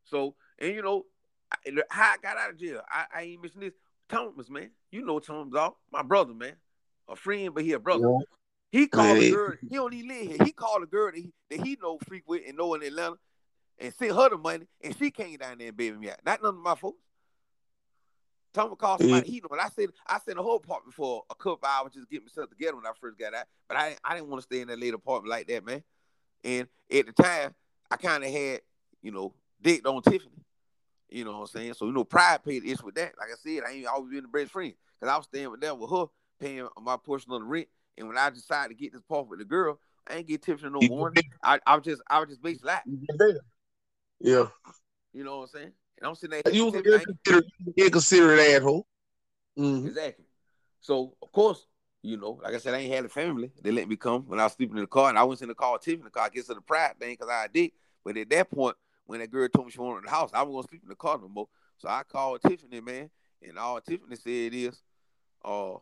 so and you know I- how I got out of jail. I, I ain't missing this. Thomas, man, you know Thomas, dog, my brother, man, a friend, but he a brother. He called a girl. He don't even live here. He called a girl that he, that he know freak with and know in Atlanta, and sent her the money, and she came down there and baby me out. Not none of my folks. Thomas called somebody he know, and I said I stayed in a whole apartment for a couple hours just to get myself together when I first got out. But I I didn't want to stay in that little apartment like that, man. And at the time, I kind of had you know dicked on Tiffany. You know what I'm saying? So you know, pride paid the issue with that. Like I said, I ain't always been the best friend because I was staying with them with her, paying my portion of the rent. And when I decided to get this part with the girl, I ain't get Tiffany no warning. I, I was just I was just basically like, Yeah. you know what I'm saying? And I'm sitting there You was Tiffany, I an ain't- inconsiderate, inconsiderate asshole. Mhm. Exactly. So of course, you know, like I said, I ain't had a family. They let me come when I was sleeping in the car, and I was in the car with Tiffany the car. I guess of the pride thing because I did. But at that point, when that girl told me she wanted the house, I wasn't gonna sleep in the car no more. So I called Tiffany, man, and all Tiffany said is, uh,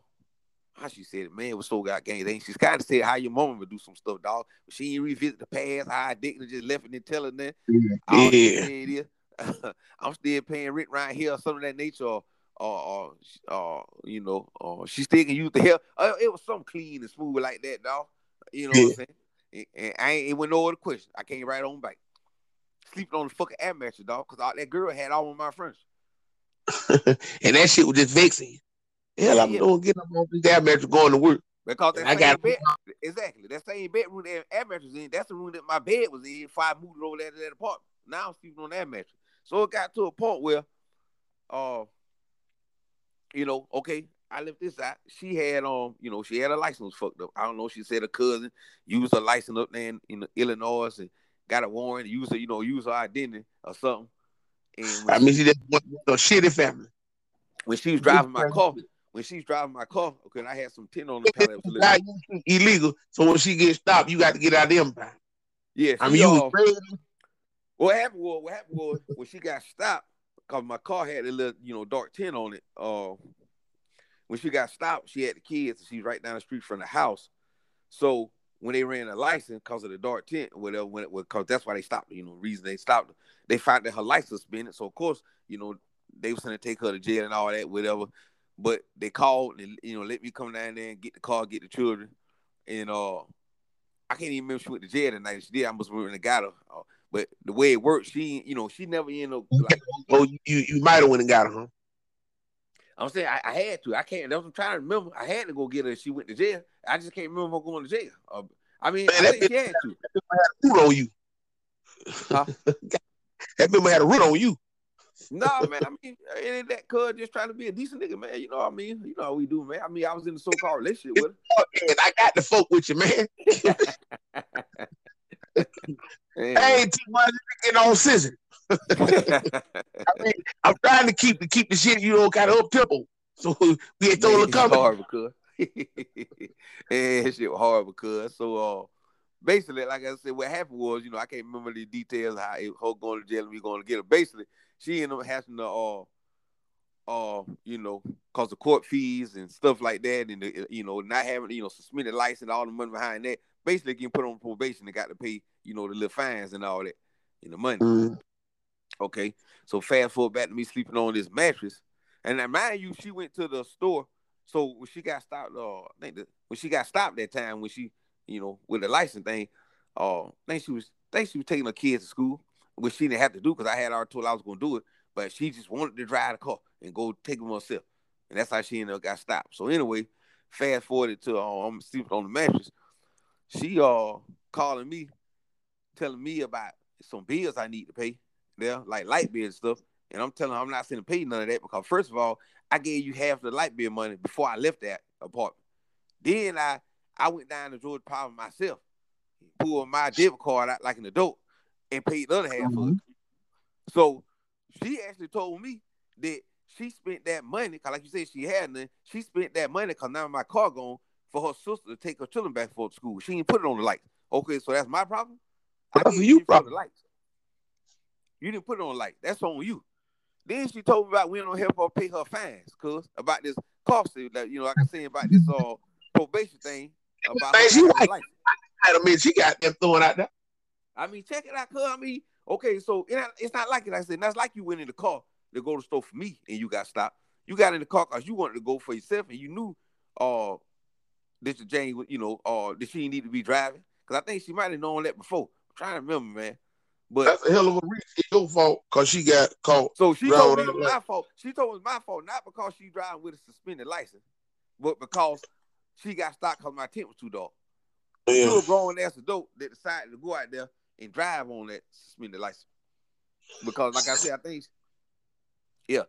how she said it, man, was so got gang. Ain't she's kind of said how your mama would do some stuff, dog. But she ain't revisit the past, how I dick and just left it and tell her that. Yeah. I'm still paying rent right here, or something of that nature, or, or, or, or you know, or she still can use the hair. Uh, it was something clean and smooth like that, dog. You know what I'm saying? And, I ain't, it went no other question. I came right on back. Sleeping on the fucking air mattress, dog, because that girl had all of my friends. and that shit was just vexing you. Hell, I'm Yeah. doing getting up on this damn mattress going to work. Because that I same got- bed, exactly, that same bedroom that air mattress in, that's the room that my bed was in before I moved over there to that apartment. Now I'm sleeping on that mattress. So it got to a point where, uh, you know, okay, I left this out. She had um, you know, she had a license fucked up. I don't know. She said her cousin used her license up there in, in Illinois and got a warrant, used her, you know, use her identity or something. And I mean, she just went with a shitty family. when she was driving my car, when she was driving my car, okay, and I had some tin on the pallet. that was a little- Not illegal. So when she gets stopped, you got to get out of them. Yeah, I mean, you was crazy. What happened was what happened was when she got stopped because my car had a little you know dark tint on it. Uh, when she got stopped, she had the kids. and She's right down the street from the house. So when they ran a license because of the dark tint or whatever, when it was because that's why they stopped. You know, the reason they stopped, they found that her license suspended. So of course, you know, they was gonna take her to jail and all that, whatever. But they called and you know let me come down there and get the car, get the children, and uh, I can't even remember she went to jail that night. She did. I must have got her. Uh, but the way it worked, she, you know, she never ended up like Oh, you you might have went and got her, huh? I'm saying. I, I had to. I can't. That's what I'm trying to remember. I had to go get her. She went to jail. I just can't remember her going to jail. Uh, I mean, Man, I that think she had to. Root on you. Huh? that member had a root on you. No, man. I mean, it ain't that cuz just trying to be a decent nigga, man. You know what I mean? You know how we do, man. I mean, I was in a so-called relationship with And I got the folk with you, man. her. I ain't too much getting on scissor. I mean, I'm trying to keep the keep the shit you know kind of up tempo. So we ain't throwing a comment. horrible, cuz. and shit was horrible, cuz. So, uh, basically, like I said, what happened was, you know, I can't remember the details how it, her going to jail and we going to get her. Basically, she ended up having to, uh, uh, you know, cause the court fees and stuff like that, and the, you know, not having, you know, suspended license, all the money behind that. basically getting put on probation and got to pay, you know, the little fines and all that, and the money. Mhm. Okay, so fast forward back to me sleeping on this mattress, and now mind you, she went to the store. So when she got stopped, uh, I think the, when she got stopped that time when she, you know, with the license thing, uh, I think she was, I think she was taking her kids to school, which she didn't have to do because I had already told I was gonna do it, but she just wanted to drive the car and go take them herself, and that's how she ended up got stopped. So anyway, fast forwarded to uh, I'm sleeping on the mattress. She uh calling me, telling me about some bills I need to pay there, like light bill and stuff. And I'm telling her I'm not sending pay none of that because first of all, I gave you half the light bill money before I left that apartment. Then I I went down to Georgia Power myself, pulled my debit card out like an adult, and paid the other half of it. So she actually told me that she spent that money, cause like you said, she had none. She spent that money cause now my car gone for her sister to take her children back for school. She didn't put it on the lights. Okay, so that's my problem. That's gave you you for the problem. lights. You didn't put it on the light. That's on you. Then she told me about we don't help her pay her fines, cause about this cost that you know, like I said about this uh probation thing about Man, she like- a. I mean, she got them throwing out there. I mean, check it out, cuz. I mean, okay, so it's not like it. Like I said, that's like you went in the car to go to the store for me and you got stopped. You got in the car because you wanted to go for yourself and you knew uh this Jane, you know, uh that she didn't need to be driving. Cause I think she might have known that before. I'm trying to remember, man. But That's a hell of a reason. It's your fault because she got caught. so she told me it was my fault. She told me it was my fault, not because she driving with a suspended license, but because she got stopped because my tent was too dark. She Yeah. was a grown ass adult that decided to go out there and drive on that suspended license. Because, like I said, I think, yeah,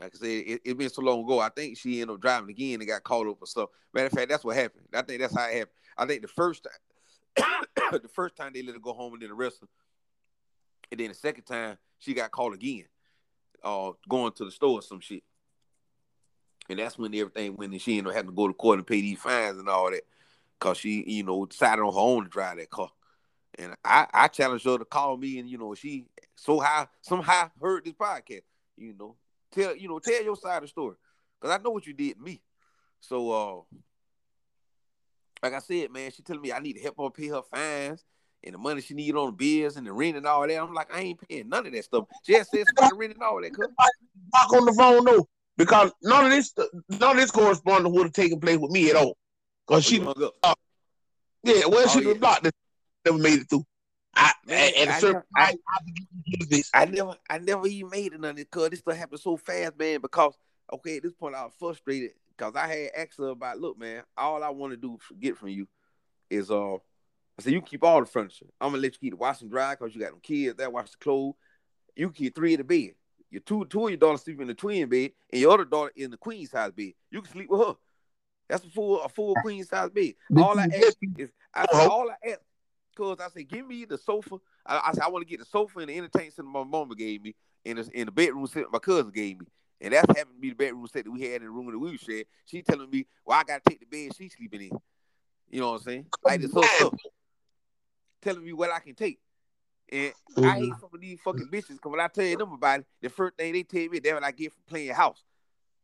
like I said, it, it been so long ago. I think she ended up driving again and got caught up or stuff. Matter of fact, that's what happened. I think that's how it happened. I think the first time, the first time they let her go home and then arrest her, and then the second time she got caught again, uh, going to the store or some shit. And that's when everything went and she ended up having to go to court and pay these fines and all that because she, you know, decided on her own to drive that car. And I, I challenged her to call me, and you know, she so high somehow heard this podcast. You know, tell you know, tell your side of the story, because I know what you did to me. So, uh, like I said, man, she telling me I need to help her pay her fines and the money she need on the bills and the rent and all that. I'm like, I ain't paying none of that stuff. She had said about the rent and all that. Cause Talk on the phone though, because none of this, none of this correspondence would have taken place with me at all. Because she she, hung up. yeah, well, Oh, she yeah. blocked. this- Never made it through. I, Man, at a I certain never- I- I think you can do this. I never, I never even made it none of this stuff happened so fast, man. Because okay, at this point I was frustrated because I had asked her about, look, man, all I want to do get from you is uh, I said you can keep all the furniture. I'm gonna let you keep the wash and dry because you got them kids that wash the clothes. You keep three in the bed. Your two, two of your daughters sleep in the twin bed, and your other daughter in the queen size bed. You can sleep with her. That's a full, a full queen size bed. All I ask is, I said, all I ask, cause I said, give me the sofa. I, I said, I want to get the sofa and the entertainment center my mama gave me, and the, and the bedroom set my cousin gave me. And that's happened to be the bedroom set that we had in the room that we shared. She telling me, well, I gotta take the bed she's sleeping in. You know what I'm saying? Like this whole stuff. Telling me what I can take. And I hate mm-hmm. some of these fucking bitches because when I tell them about it, the first thing they tell me, that's what I get from playing house.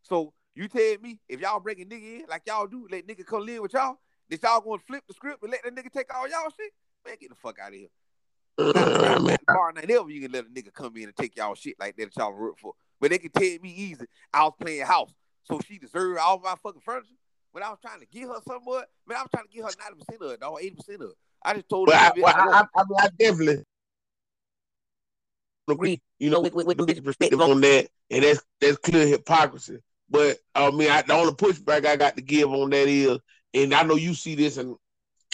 So you tell me if y'all bring a nigga in like y'all do, let nigga come live with y'all, that y'all gonna flip the script and let that nigga take all y'all shit? Man, get the fuck out of here. Uh, man, not bar night ever you can let a nigga come in and take y'all shit like that y'all work for. But they can tell me easy, I was playing house. So she deserved all my fucking furniture. When I was trying to give her somewhat, man, I was trying to give her 90% of it, dog, 80% of it. I just told But her I, well. I, I, I, I definitely agree, you know, with, with, with the perspective on that, and that's that's clear hypocrisy. But I mean, I, the only pushback I got to give on that is, and I know you see this in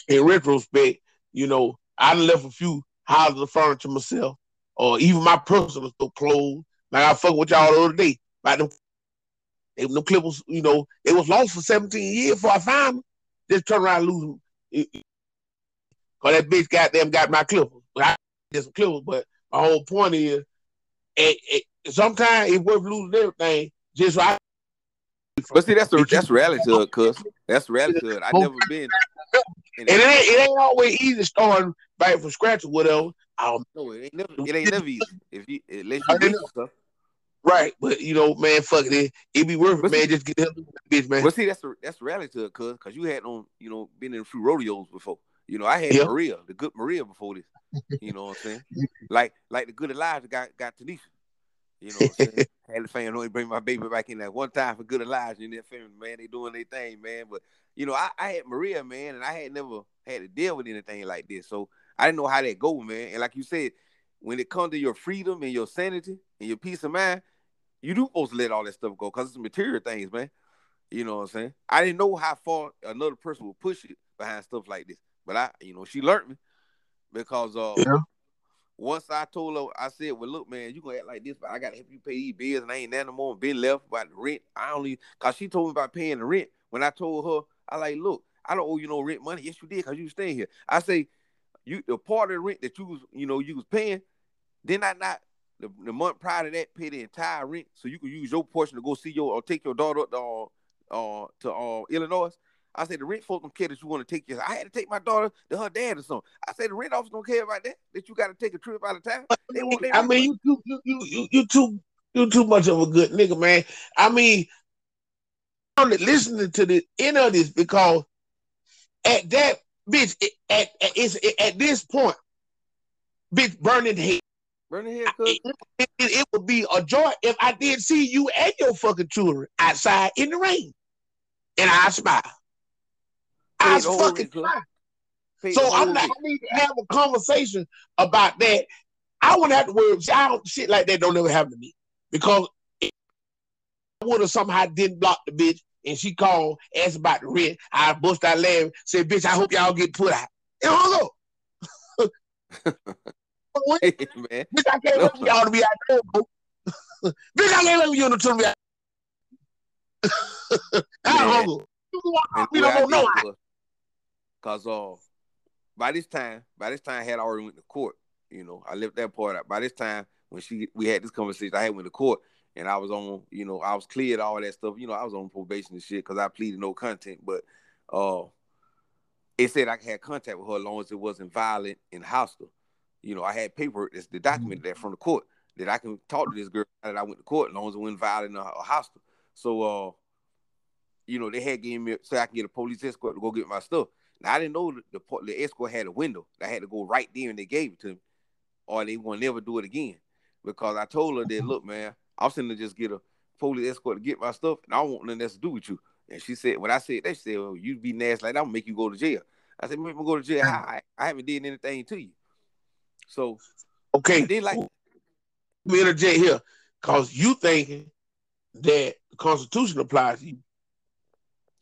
in retrospect, you know, I left a few houses of furniture myself, or even my personal stuff clothes. Like I fuck with y'all the other day about them. They, them clippers, you know, it was lost for 17 years before I found them. Just turn around and lose them. Cause that bitch goddamn got my clippers. But I did some clippers, but my whole point is, it, it, sometimes it's worth losing everything just so I. But see, that's the that's reality to it, cuz. That's reality to it. I oh, never been in And it ain't, it ain't always easy starting back from scratch or whatever. Um, No, it ain't never it ain't never easy. If you unless I you and stuff. right, but you know, man, fuck it. It, it be worth it, But man. Just get the hell bitch, man. But see, that's the that's the reality to it, cuz because you had on, you know, been in a few rodeos before. You know, I had Yeah. Maria, the good Maria before this. You know what I'm saying? Like like the good Elijah got got Tanisha. You know what I'm saying? had the family only bring my baby back in that one time for good Elijah and that family, man. They doing their thing, man. But you know, I, I had Maria, man, and I had never had to deal with anything like this. So I didn't know how that go, man. And like you said, when it comes to your freedom and your sanity and your peace of mind, you do supposed to let all that stuff go because it's material things, man. You know what I'm saying? I didn't know how far another person would push it behind stuff like this. But I, you know, she learned me because uh Yeah. Once I told her, I said, Well, look, man, you gonna act like this, but I gotta help you pay these bills and I ain't there no more. Been left about the rent. I only cause she told me about paying the rent. When I told her, I like, look, I don't owe you no rent money. Yes, you did, because you staying here. I say, you the part of the rent that you was, you know, you was paying, then I not the, the month prior to that pay the entire rent so you can use your portion to go see your or take your daughter up to uh, uh to uh Illinois. I said the rent folks don't care that you want to take your. I had to take my daughter to her dad or something. I said the rent office don't care about that. That you got to take a trip out of town. They want. They I mean, you you you you you too you too much of a good nigga, man. I mean, I'm only listening to the end of this because at that bitch, it- at at, at this point, bitch, burning head. burning here, cuz. It, it, it would be a joy if I did see you and your fucking children outside in the rain, and I smile. I Paid fucking rent, cuz. smile. Paid So I'm not. rent. I need to have a conversation about that. I wouldn't have to worry. See, I don't shit like that. Don't ever happen to me because I would have somehow didn't block the bitch and she called, asked about the rent. I bust out laughing, said, "Bitch, I hope y'all get put out." And hung up. What? man. Bitch, I can't wait for y'all to be out there. bro. bitch, I can't wait for you to be out. I Man. hung up. And We don't know did was, cause uh, by this time, by this time, I had already went to court. You know, I left that part out. By this time, when she we had this conversation, I had went to court and I was on, you know, I was cleared all that stuff. You know, I was on probation and shit because I pleaded no content. But uh, it said I had contact with her as long as it wasn't violent and hostile. You know, I had paper that's the document that from the court that I can talk to this girl that I went to court as long as it wasn't violent or, or hostile. So uh, you know, they had given me so I can get a police escort to go get my stuff. Now I didn't know the, the, the escort had a window. I had to go right there and they gave it to me, or they gonna never do it again. Because I told her that, mm-hmm. look, man, I'm sending to just get a police escort to get my stuff, and I don't want nothing else to do with you. And she said, when I said that, she said, well, you be nasty like that, I'm gonna make you go to jail. I said, make me go to jail. Mm-hmm. I, I haven't did anything to you. So Okay, did like me interject here, cause you thinking that the Constitution applies to you.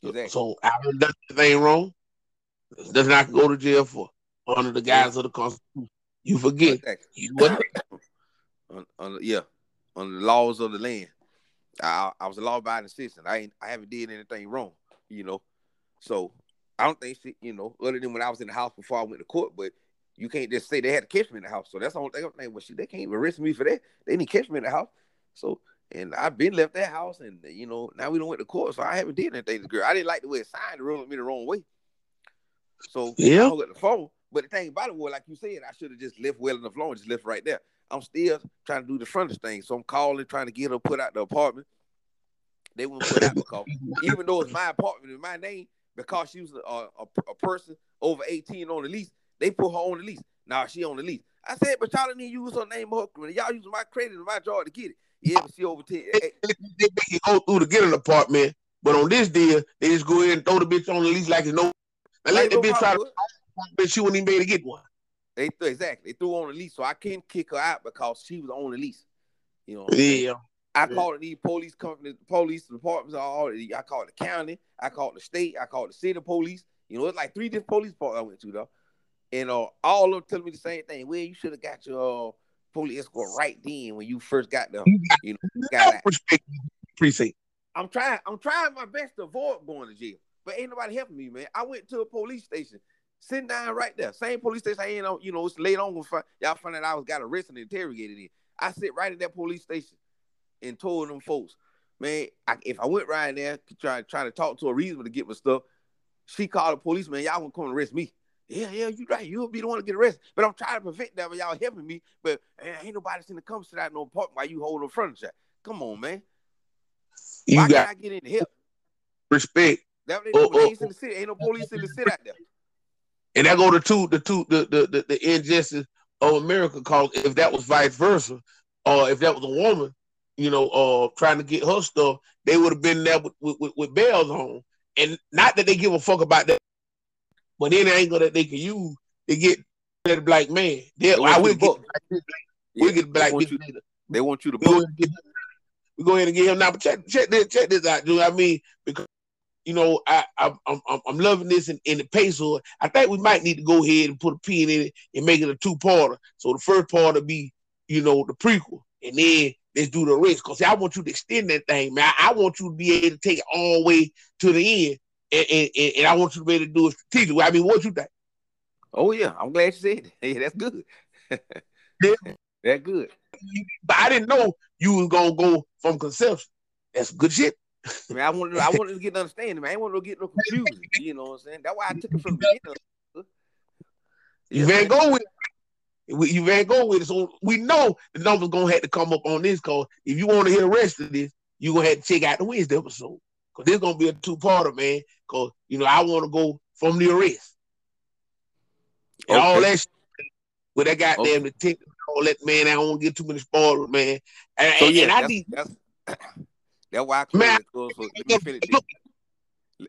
Exactly. So I haven't done anything wrong. Doesn't I go to jail for under the guise of the Constitution. You forget. You on, on yeah, on the laws of the land. I, I was a law-abiding citizen. I ain't, I haven't did anything wrong, you know. So I don't think she, you know, other than when I was in the house before I went to court. But you can't just say they had to catch me in the house. So that's the only thing I'm thinking. Well, shit, they can't even arrest me for that. They didn't catch me in the house. So and I've been left that house, and you know now we don't went to court. So I haven't did anything to the girl. I didn't like the way it signed. It rubbed me the wrong way. So Yeah. I hung up the phone. But the thing about it was, like you said, I should have just left well on the floor and just left right there. I'm still trying to do the front frontage thing. So I'm calling, trying to get her put out the apartment. They wouldn't put out because even though it's my apartment in my name, because she was a, a, a person over 18 on the lease, they put her on the lease. Now she on the lease. I said, but y'all didn't use her name or her. Y'all using my credit and my job to get it. Yeah, but she over 10. eh, eh, they make you go through to get an apartment, but on this deal, they just go ahead and throw the bitch on the lease like it's no. And let the bitch try to, Rockwood. but she wouldn't even be able to get one. They th- exactly. They threw on the lease, so I couldn't kick her out because she was on the lease. You know. Yeah. I Yeah. called the police companies, police departments, all I called the county, I called the state, I called the city police. You know, it's like three different police departments I went to though. And uh, all of them telling me the same thing. Well, you should have got your uh, police escort right then when you first got the, you know, got out. Respect precinct. I'm trying, I'm trying my best to avoid going to jail, but ain't nobody helping me, man. I went to a police station, sitting down right there, same police station. I ain't on, you know, it's late on. when fi- Y'all find out I was got arrested and interrogated in. I sit right at that police station and told them folks, man, I, if I went right there trying trying to talk to a reason to get my stuff, she called the police, man, y'all gonna come and arrest me. Yeah, yeah, you right. You'll be the one to get arrested. But I'm trying to prevent that, but y'all helping me. But man, ain't nobody seen to come sit out no apartment while you holding furniture. Come on, man. You Why got can't I get in the help? respect. That what they Oh, do. But oh, ain't in the city. Ain't no police in the city out there. And that go to two the two the the the, the injustice of America cause if that was vice versa, or if that was a woman, you know, uh trying to get her stuff, they would have been there with, with, with bells on. And not that they give a fuck about that, but any angle that they can use to get that black man. They, They I you will to get book. we Yeah, get black they want you, they want you to We go book. ahead and get we go ahead and get him now. But check check this check this out, dude. I mean, because you know, I, I I'm I'm I'm loving this in, in the peso. I think we might need to go ahead and put a pin in it and make it a two parter. So the first part will be, you know, the prequel, and then let's do the rest. Cause I want you to extend that thing, man. I, I want you to be able to take it all the way to the end, and, and, and, and I want you to be able to do it strategically. I mean, what you think? Oh yeah, I'm glad you said it. Hey, that's good. Yeah. That's good. But I didn't know you was gonna go from conception. That's good shit. I mean, I wanted, I wanted to get an understanding, man. I ain't want to get no confusion. You know what I'm saying? That's why I took it from the beginning. You Yeah, Van man. go with it. You Van go with it. So we know the numbers gonna have to come up on this cause if you want to hear the rest of this, you gonna have to check out the Wednesday episode. Cause this gonna be a two-parter, man. Cause you know I want to go from the arrest and all that shit with that goddamn Okay. detective, all that man. I don't want to get too many spoilers, man. And, So yeah, and I that's, need that's that's why I closed Man, it. cuz, So let me finish this.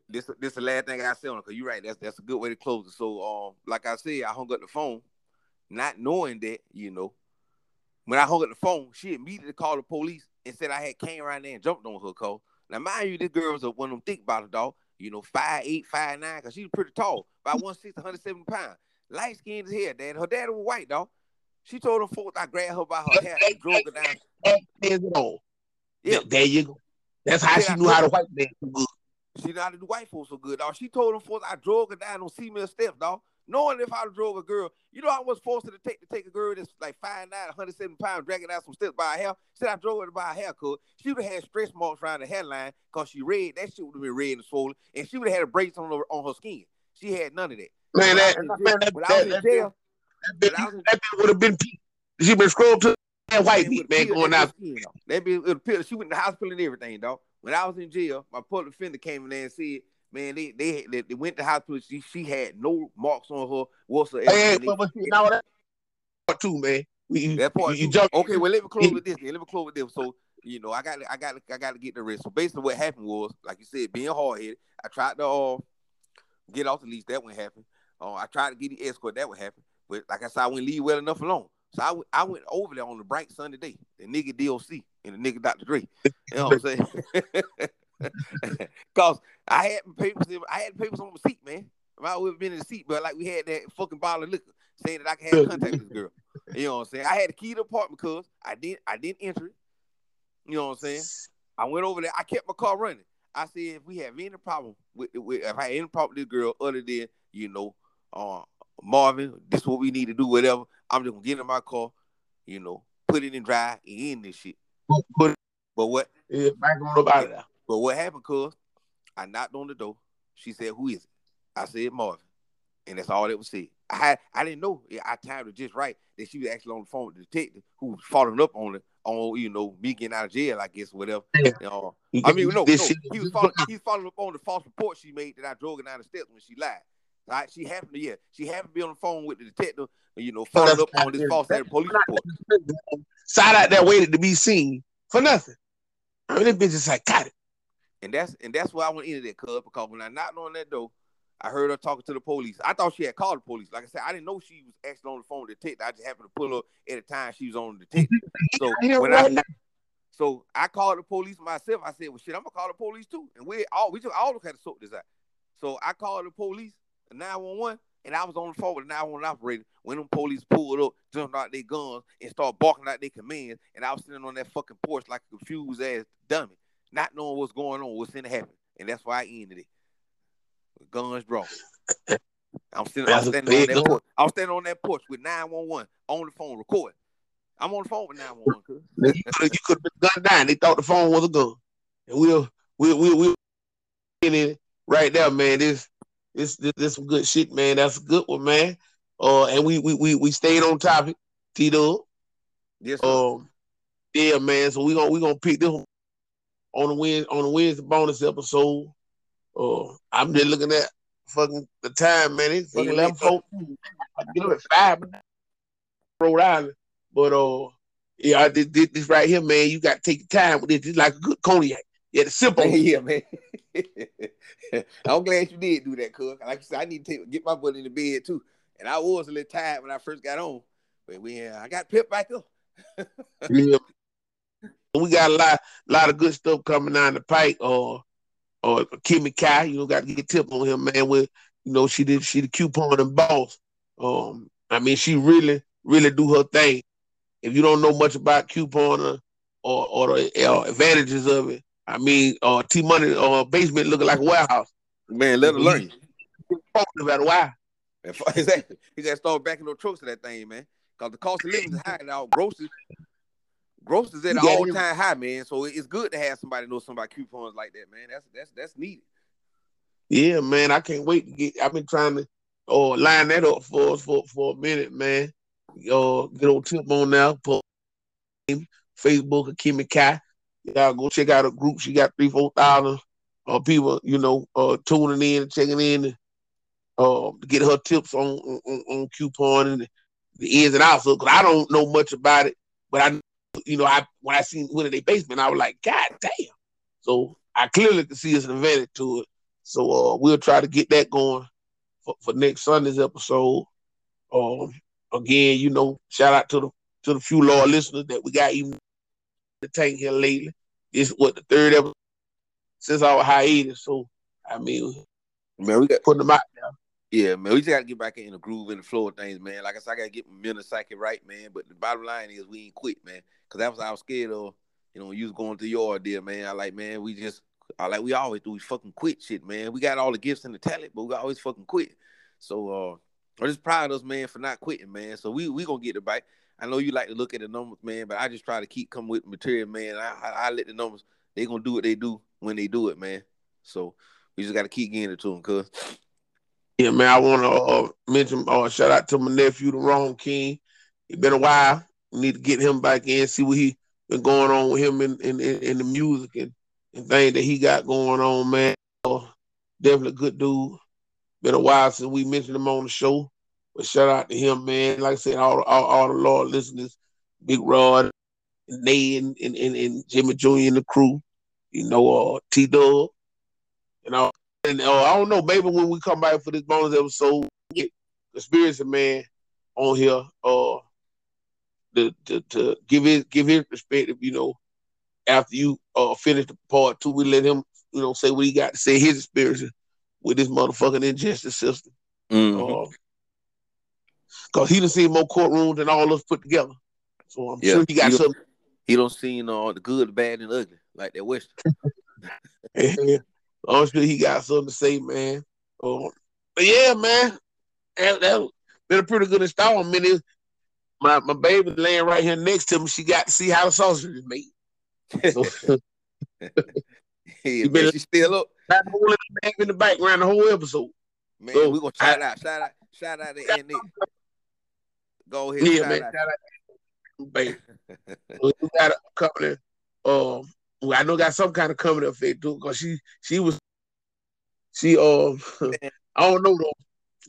This this the last thing I say on it because you're right. That's that's a good way to close it. So um, like I said, I hung up the phone, not knowing that you know, when I hung up the phone, she immediately called the police and said I had came around there and jumped on her call. Now mind you, this girl was a one of them thick bottle dog. You know, five eight, five nine, cause she was pretty tall, about 160, 170 pounds, light skinned as hair. Dad, her dad was white dog. She told her folks I grabbed her by her hair and drove her down. hands it on. Yeah, There you go. That's how she knew how to white man do good. She knew how to do white folks so good, dog. She told them folks I drove her down on female steps, dog. Knowing if I drove a girl, you know I was forced to take to take a girl that's like 5'9", 170 pounds, dragging out some steps by her hair. Said I drove her by her hair, cause she would have had stretch marks around the hairline, cause she red. That shit would have been red and swollen, and she would have had a brace on her on her skin. She had none of that. Man, that, man, that, when I was that, that, that, I was in- that would have been. She been scrolled to that white it meat, man, going out. bitch skin off. That be it peeled. She went to the hospital and everything, dog. When I was in jail, my public defender came in there and said, "Man, they they they, they went to the hospital. She she had no marks on her whatsoever." Hey, but, but see, now that part two, man. We, that part. you, jump. okay, well let me close with this. Then. Let me close with this. So you know, I got I got I got to get the rest. So basically, what happened was, like you said, being hard headed. I tried to uh, get off the lease. That wouldn't happen. Uh, I tried to get the escort. That would happen. But like I said, I wouldn't leave well enough alone. So I went- I went over there on a bright sunny day. The nigga DOC and the nigga Dr. Dre. You know what I'm saying? Cause I had papers. In, I had papers on my seat, man. I might have been in the seat, but like we had that fucking bottle of liquor saying that I can have contact with this girl. You know what I'm saying? I had the key to the apartment because I didn't I didn't enter it. You know what I'm saying? I went over there. I kept my car running. I said, if we have any problem with, with if I had any problem with this girl other than you know, uh, Marvin, this is what we need to do. Whatever. I'm just gonna get in my car. You know, put it in drive and end this shit. But But what? yeah, back on up out of there. But what happened? Cause I knocked on the door. She said, "Who is it?" I said, "Marvin," and that's all that was said. I had I didn't know. I timed it just right that she was actually on the phone with the detective who was following up on it on you know me getting out of jail. I guess whatever. Yeah. You know, You I mean, no, no. He was following. He was following up on the false report she made that I drove her down the steps when she lied. Right? She happened to yeah. She happened to be on the phone with the detective. You know, followed up on this false police report. Side out that waited to be seen for nothing. I mean, this bitch is psychotic. And that's and that's why I went into that club because when I knocked on that door, I heard her talking to the police. I thought she had called the police. Like I said, I didn't know she was actually on the phone with the detective. I just happened to pull up at the time she was on the detective. So when I so I called the police myself. I said, "Well, shit, I'm gonna call the police too." And we all we just all had to sort this out. So I called the police, the 911, and I was on the phone with the 911 operator when them police pulled up, jumped out their guns, and started barking out their commands. And I was sitting on that fucking porch like a confused ass dummy, not knowing what's going on, what's gonna happen. And that's why I ended it. With guns drawn. I'm sitting, I'm standing on that gun. porch. I'm standing on that porch with 911 on the phone recording. I'm on the phone with 911. cuz. Nigga, You could have been gunned down. They thought the phone was a gun. And we'll we'll we'll, we'll in it right there, man. This this this, this some good shit, man. That's a good one, man. Uh, and we we we, we stayed on topic, T Dub. Yes, sir. Um, yeah, man. So we gonna we gonna pick this one on the win on the Wednesday bonus episode. Uh, I'm just looking at fucking the time, man. It's fucking Yeah, eleven fourteen. I get up at five, Rhode Island. But uh, yeah, I did, did this right here, man. You got to take your time with it. It's like a good cognac. Yeah, the sip on yeah, man. I'm glad you did do that, cuz. Like you said, I need to take, get my butt in the bed too. And I was a little tired when I first got on, but we uh, I got pipped back up. Yeah. We got a lot, lot of good stuff coming down the pike. Or, or Kimmy Kai, you know, got to get tip on him, man. With you know, she did, she the coupon and boss. Um, I mean, she really, really do her thing. If you don't know much about coupon or or, or the uh, advantages of it, I mean, uh, T Money uh, basement looking like a warehouse. Man, let her learn you. About why? exactly. He got to start backing no trucks to that thing, man. Cause the cost of living is high now. Groceries, groceries at an all time high, man. So it's good to have somebody know something about coupons like that, man. That's that's that's needed. Yeah, man, I can't wait to get. I've been trying to uh, line that up for us for, for a minute, man. Uh, get on tip on now. Put Facebook Kimmy Kai. Y'all go check out her group. She got three, four thousand uh, people, you know, uh, tuning in and checking in uh, to get her tips on on, on coupon and the ins and outs. Of, Because I don't know much about it, but I, you know, I when I seen one in their basement, I was like, God damn. So I clearly can see it's an advantage to it. So uh, we'll try to get that going for, for next Sunday's episode. Um, again, you know, shout out to the to the few loyal listeners that we got even the tank here lately. This what the third episode since our hiatus. So I mean, Man, we got putting them out there. yeah, man. We just gotta get back in the groove and the flow of things, man. Like I said, I gotta get my mental psyche right, man. But the bottom line is we ain't quit, man. Cause that was I was scared of. You know, you was going through your idea, man. I like, man, we just I like we always do. We fucking quit shit, man. We got all the gifts and the talent, but we always fucking quit. So uh I'm just proud of us, man, for not quitting, man. So we we gonna get it back. I know you like to look at the numbers, man, but I just try to keep coming with material, man. I, I, I let the numbers they gonna do what they do when they do it, man. So we just gotta keep getting it to them, cuz. Yeah, man. I want to uh, mention uh, shout out to my nephew, the Wrong King. It's been a while. We need to get him back in, see what he been going on with him in in, in, the music and, and things that he got going on, man. Uh, definitely good dude. Been a while since we mentioned him on the show. But shout out to him, man. Like I said, all all, all the Lord listeners, Big Rod, Nate and, and, and, and Jimmy Jr. and the crew. You know, uh, T Dub. You know, and uh, I don't know, maybe when we come back for this bonus episode, get Conspiracy Man on here, uh, to, to, to give his give his perspective. You know, after you uh finish the part two, we let him, you know, say what he got to say, his experience with this motherfucking injustice system. Mhm. Uh, Cause he done seen more courtrooms than all of us put together. So I'm Yeah. sure he got He- something. He don't see uh, the good, the bad, and ugly like that Western. I'm sure he got something to say, man. Um, but yeah, man, that, that been a pretty good installment. It- my my baby laying right here next to me. She got to see how the sausage is made. So yeah, she still up. that in the background the whole episode. Man, So, we gonna shout out, shout out, shout out to Aunt Nick. Go ahead, Yeah, man. out. Shout out to got a coming. Um, I know got some kind of coming effect too, because she she was she um I don't know though.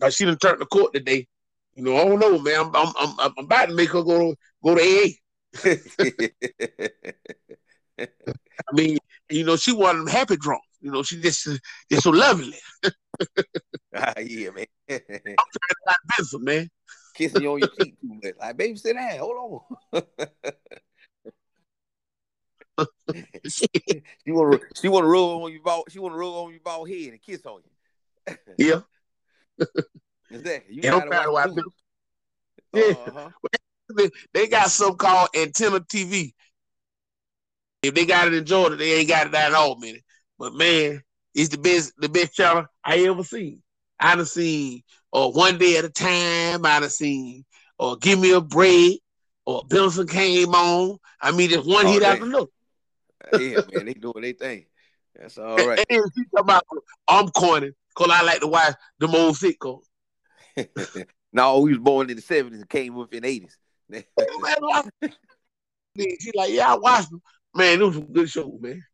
Like she done turned the court today. You know, I don't know, man. I'm I'm I'm, I'm about to make her go to go to AA. I mean, you know, she one of them happy drunk. You know, she just just so lovely. ah, yeah, man. I'm trying to Like Benson, man. Kissing you on your cheek too much. Like, baby, sit down. Hold on. she wanna she wanna roll on your ball. She wanna roll on your bald head and kiss on you. yeah. Exactly. You gotta matter what I do. Yeah. Uh-huh. They, they got something called antenna TV. If they got it in Georgia, they ain't got it at all, man. But man, it's the best the best channel I ever seen. I done seen uh, one day at a time. I done seen or give me a break or Benson came on. I mean, just one Oh, hit after another. yeah, man, they doing their thing. That's all right. And, and she talking about I'm corny because I like to watch the old sitcoms. no, we was born in the seventies and came up in the eighties. Man, I- like, yeah, I watched them. Man, it was some good shows, man.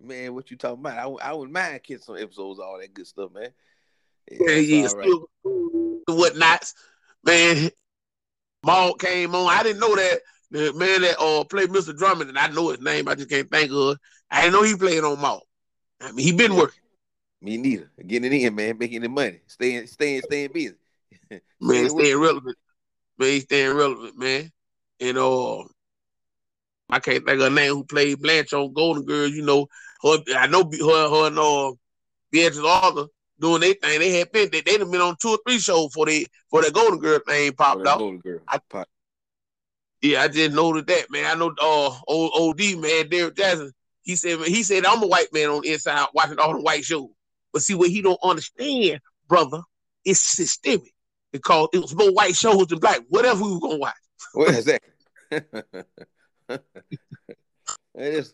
Man, what you talking about? I, I wouldn't mind kissing some episodes, all that good stuff, man. Yeah, yeah, still whatnots. Man, Maude came on. I didn't know that the man that uh played Mr. Drummond, and I know his name, I just can't think of it. I didn't know he played on Maude. I mean, he been working. Me neither. Getting it in, man, making the money, staying, staying, staying busy. man, staying relevant. Man, he's staying relevant, man. And uh, I can't think of her name who played Blanche on Golden Girls. You know, her, I know her, her and uh, Beatrice Arthur doing their thing. They had been they they'd have been on two or three shows for the for that Golden Girl thing popped out. Golden Girl. I, yeah, I just noted that, man. I know uh old OD man, Derek Jackson. He said he said I'm a white man on the inside watching all the white shows. But see what he don't understand, brother, it's systemic. Because it was more white shows than black. Whatever we were gonna watch. What is that? it is.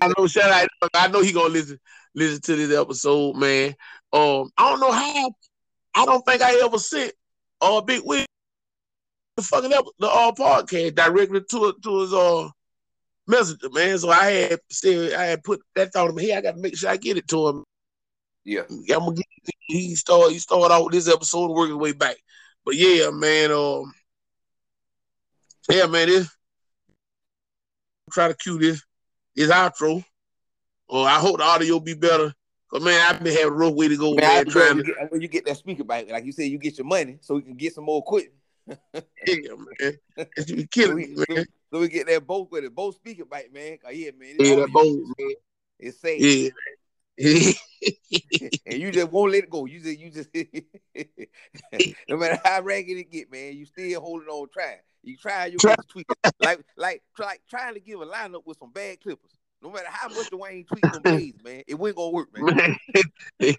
I know. Shout out. I know he gonna listen listen to this episode, man. Um, I don't know how. I don't think I ever sent uh Big Wig the fucking up the all uh, podcast directly to to his uh messenger, man. So I had said I had put that thought in my head. I got to make sure I get it to him. Yeah, I'm gonna get. He started. He started out this episode working his way back. But yeah, man. Um, yeah, man. This try to cue this this outro. Or I hope the audio be better. Cause man, I've been having a rough way to go. Man, man trying to get, when you get that speaker back, like you said, you get your money so we can get some more equipment. yeah, man. You killing me, man. So we get that both with it, both speaker back, man. yeah, man. Yeah, that both, man. It's safe. Yeah. and you just won't let it go. You just, you just, no matter how ragged it get, man, you still holding on, trying. You try your best tweak like, like, like trying to give a lineup with some bad clippers. No matter how much Dwayne tweaks them days, man, it wasn't gonna work, man. man,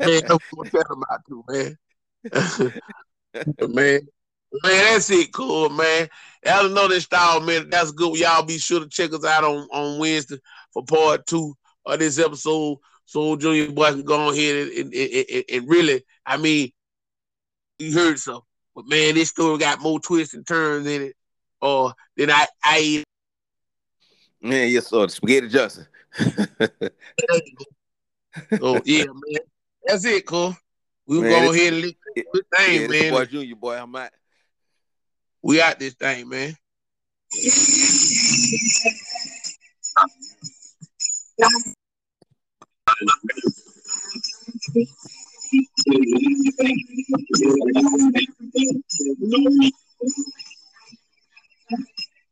more tell about to, man. man, man, that's it, cool, man. I don't know this style, man. That's good. Y'all be sure to check us out on, on Wednesday for part two of this episode. So Junior Boy can go here and, and, and, and really, I mean, you heard so. But man, this story got more twists and turns in it. Or uh, than I I Man, yes, sir. Spaghetti Justin. oh yeah, man. That's it, cool. We man, go ahead and lick this thing, yeah, man. Boy Junior, boy, I'm out. We out this thing, man.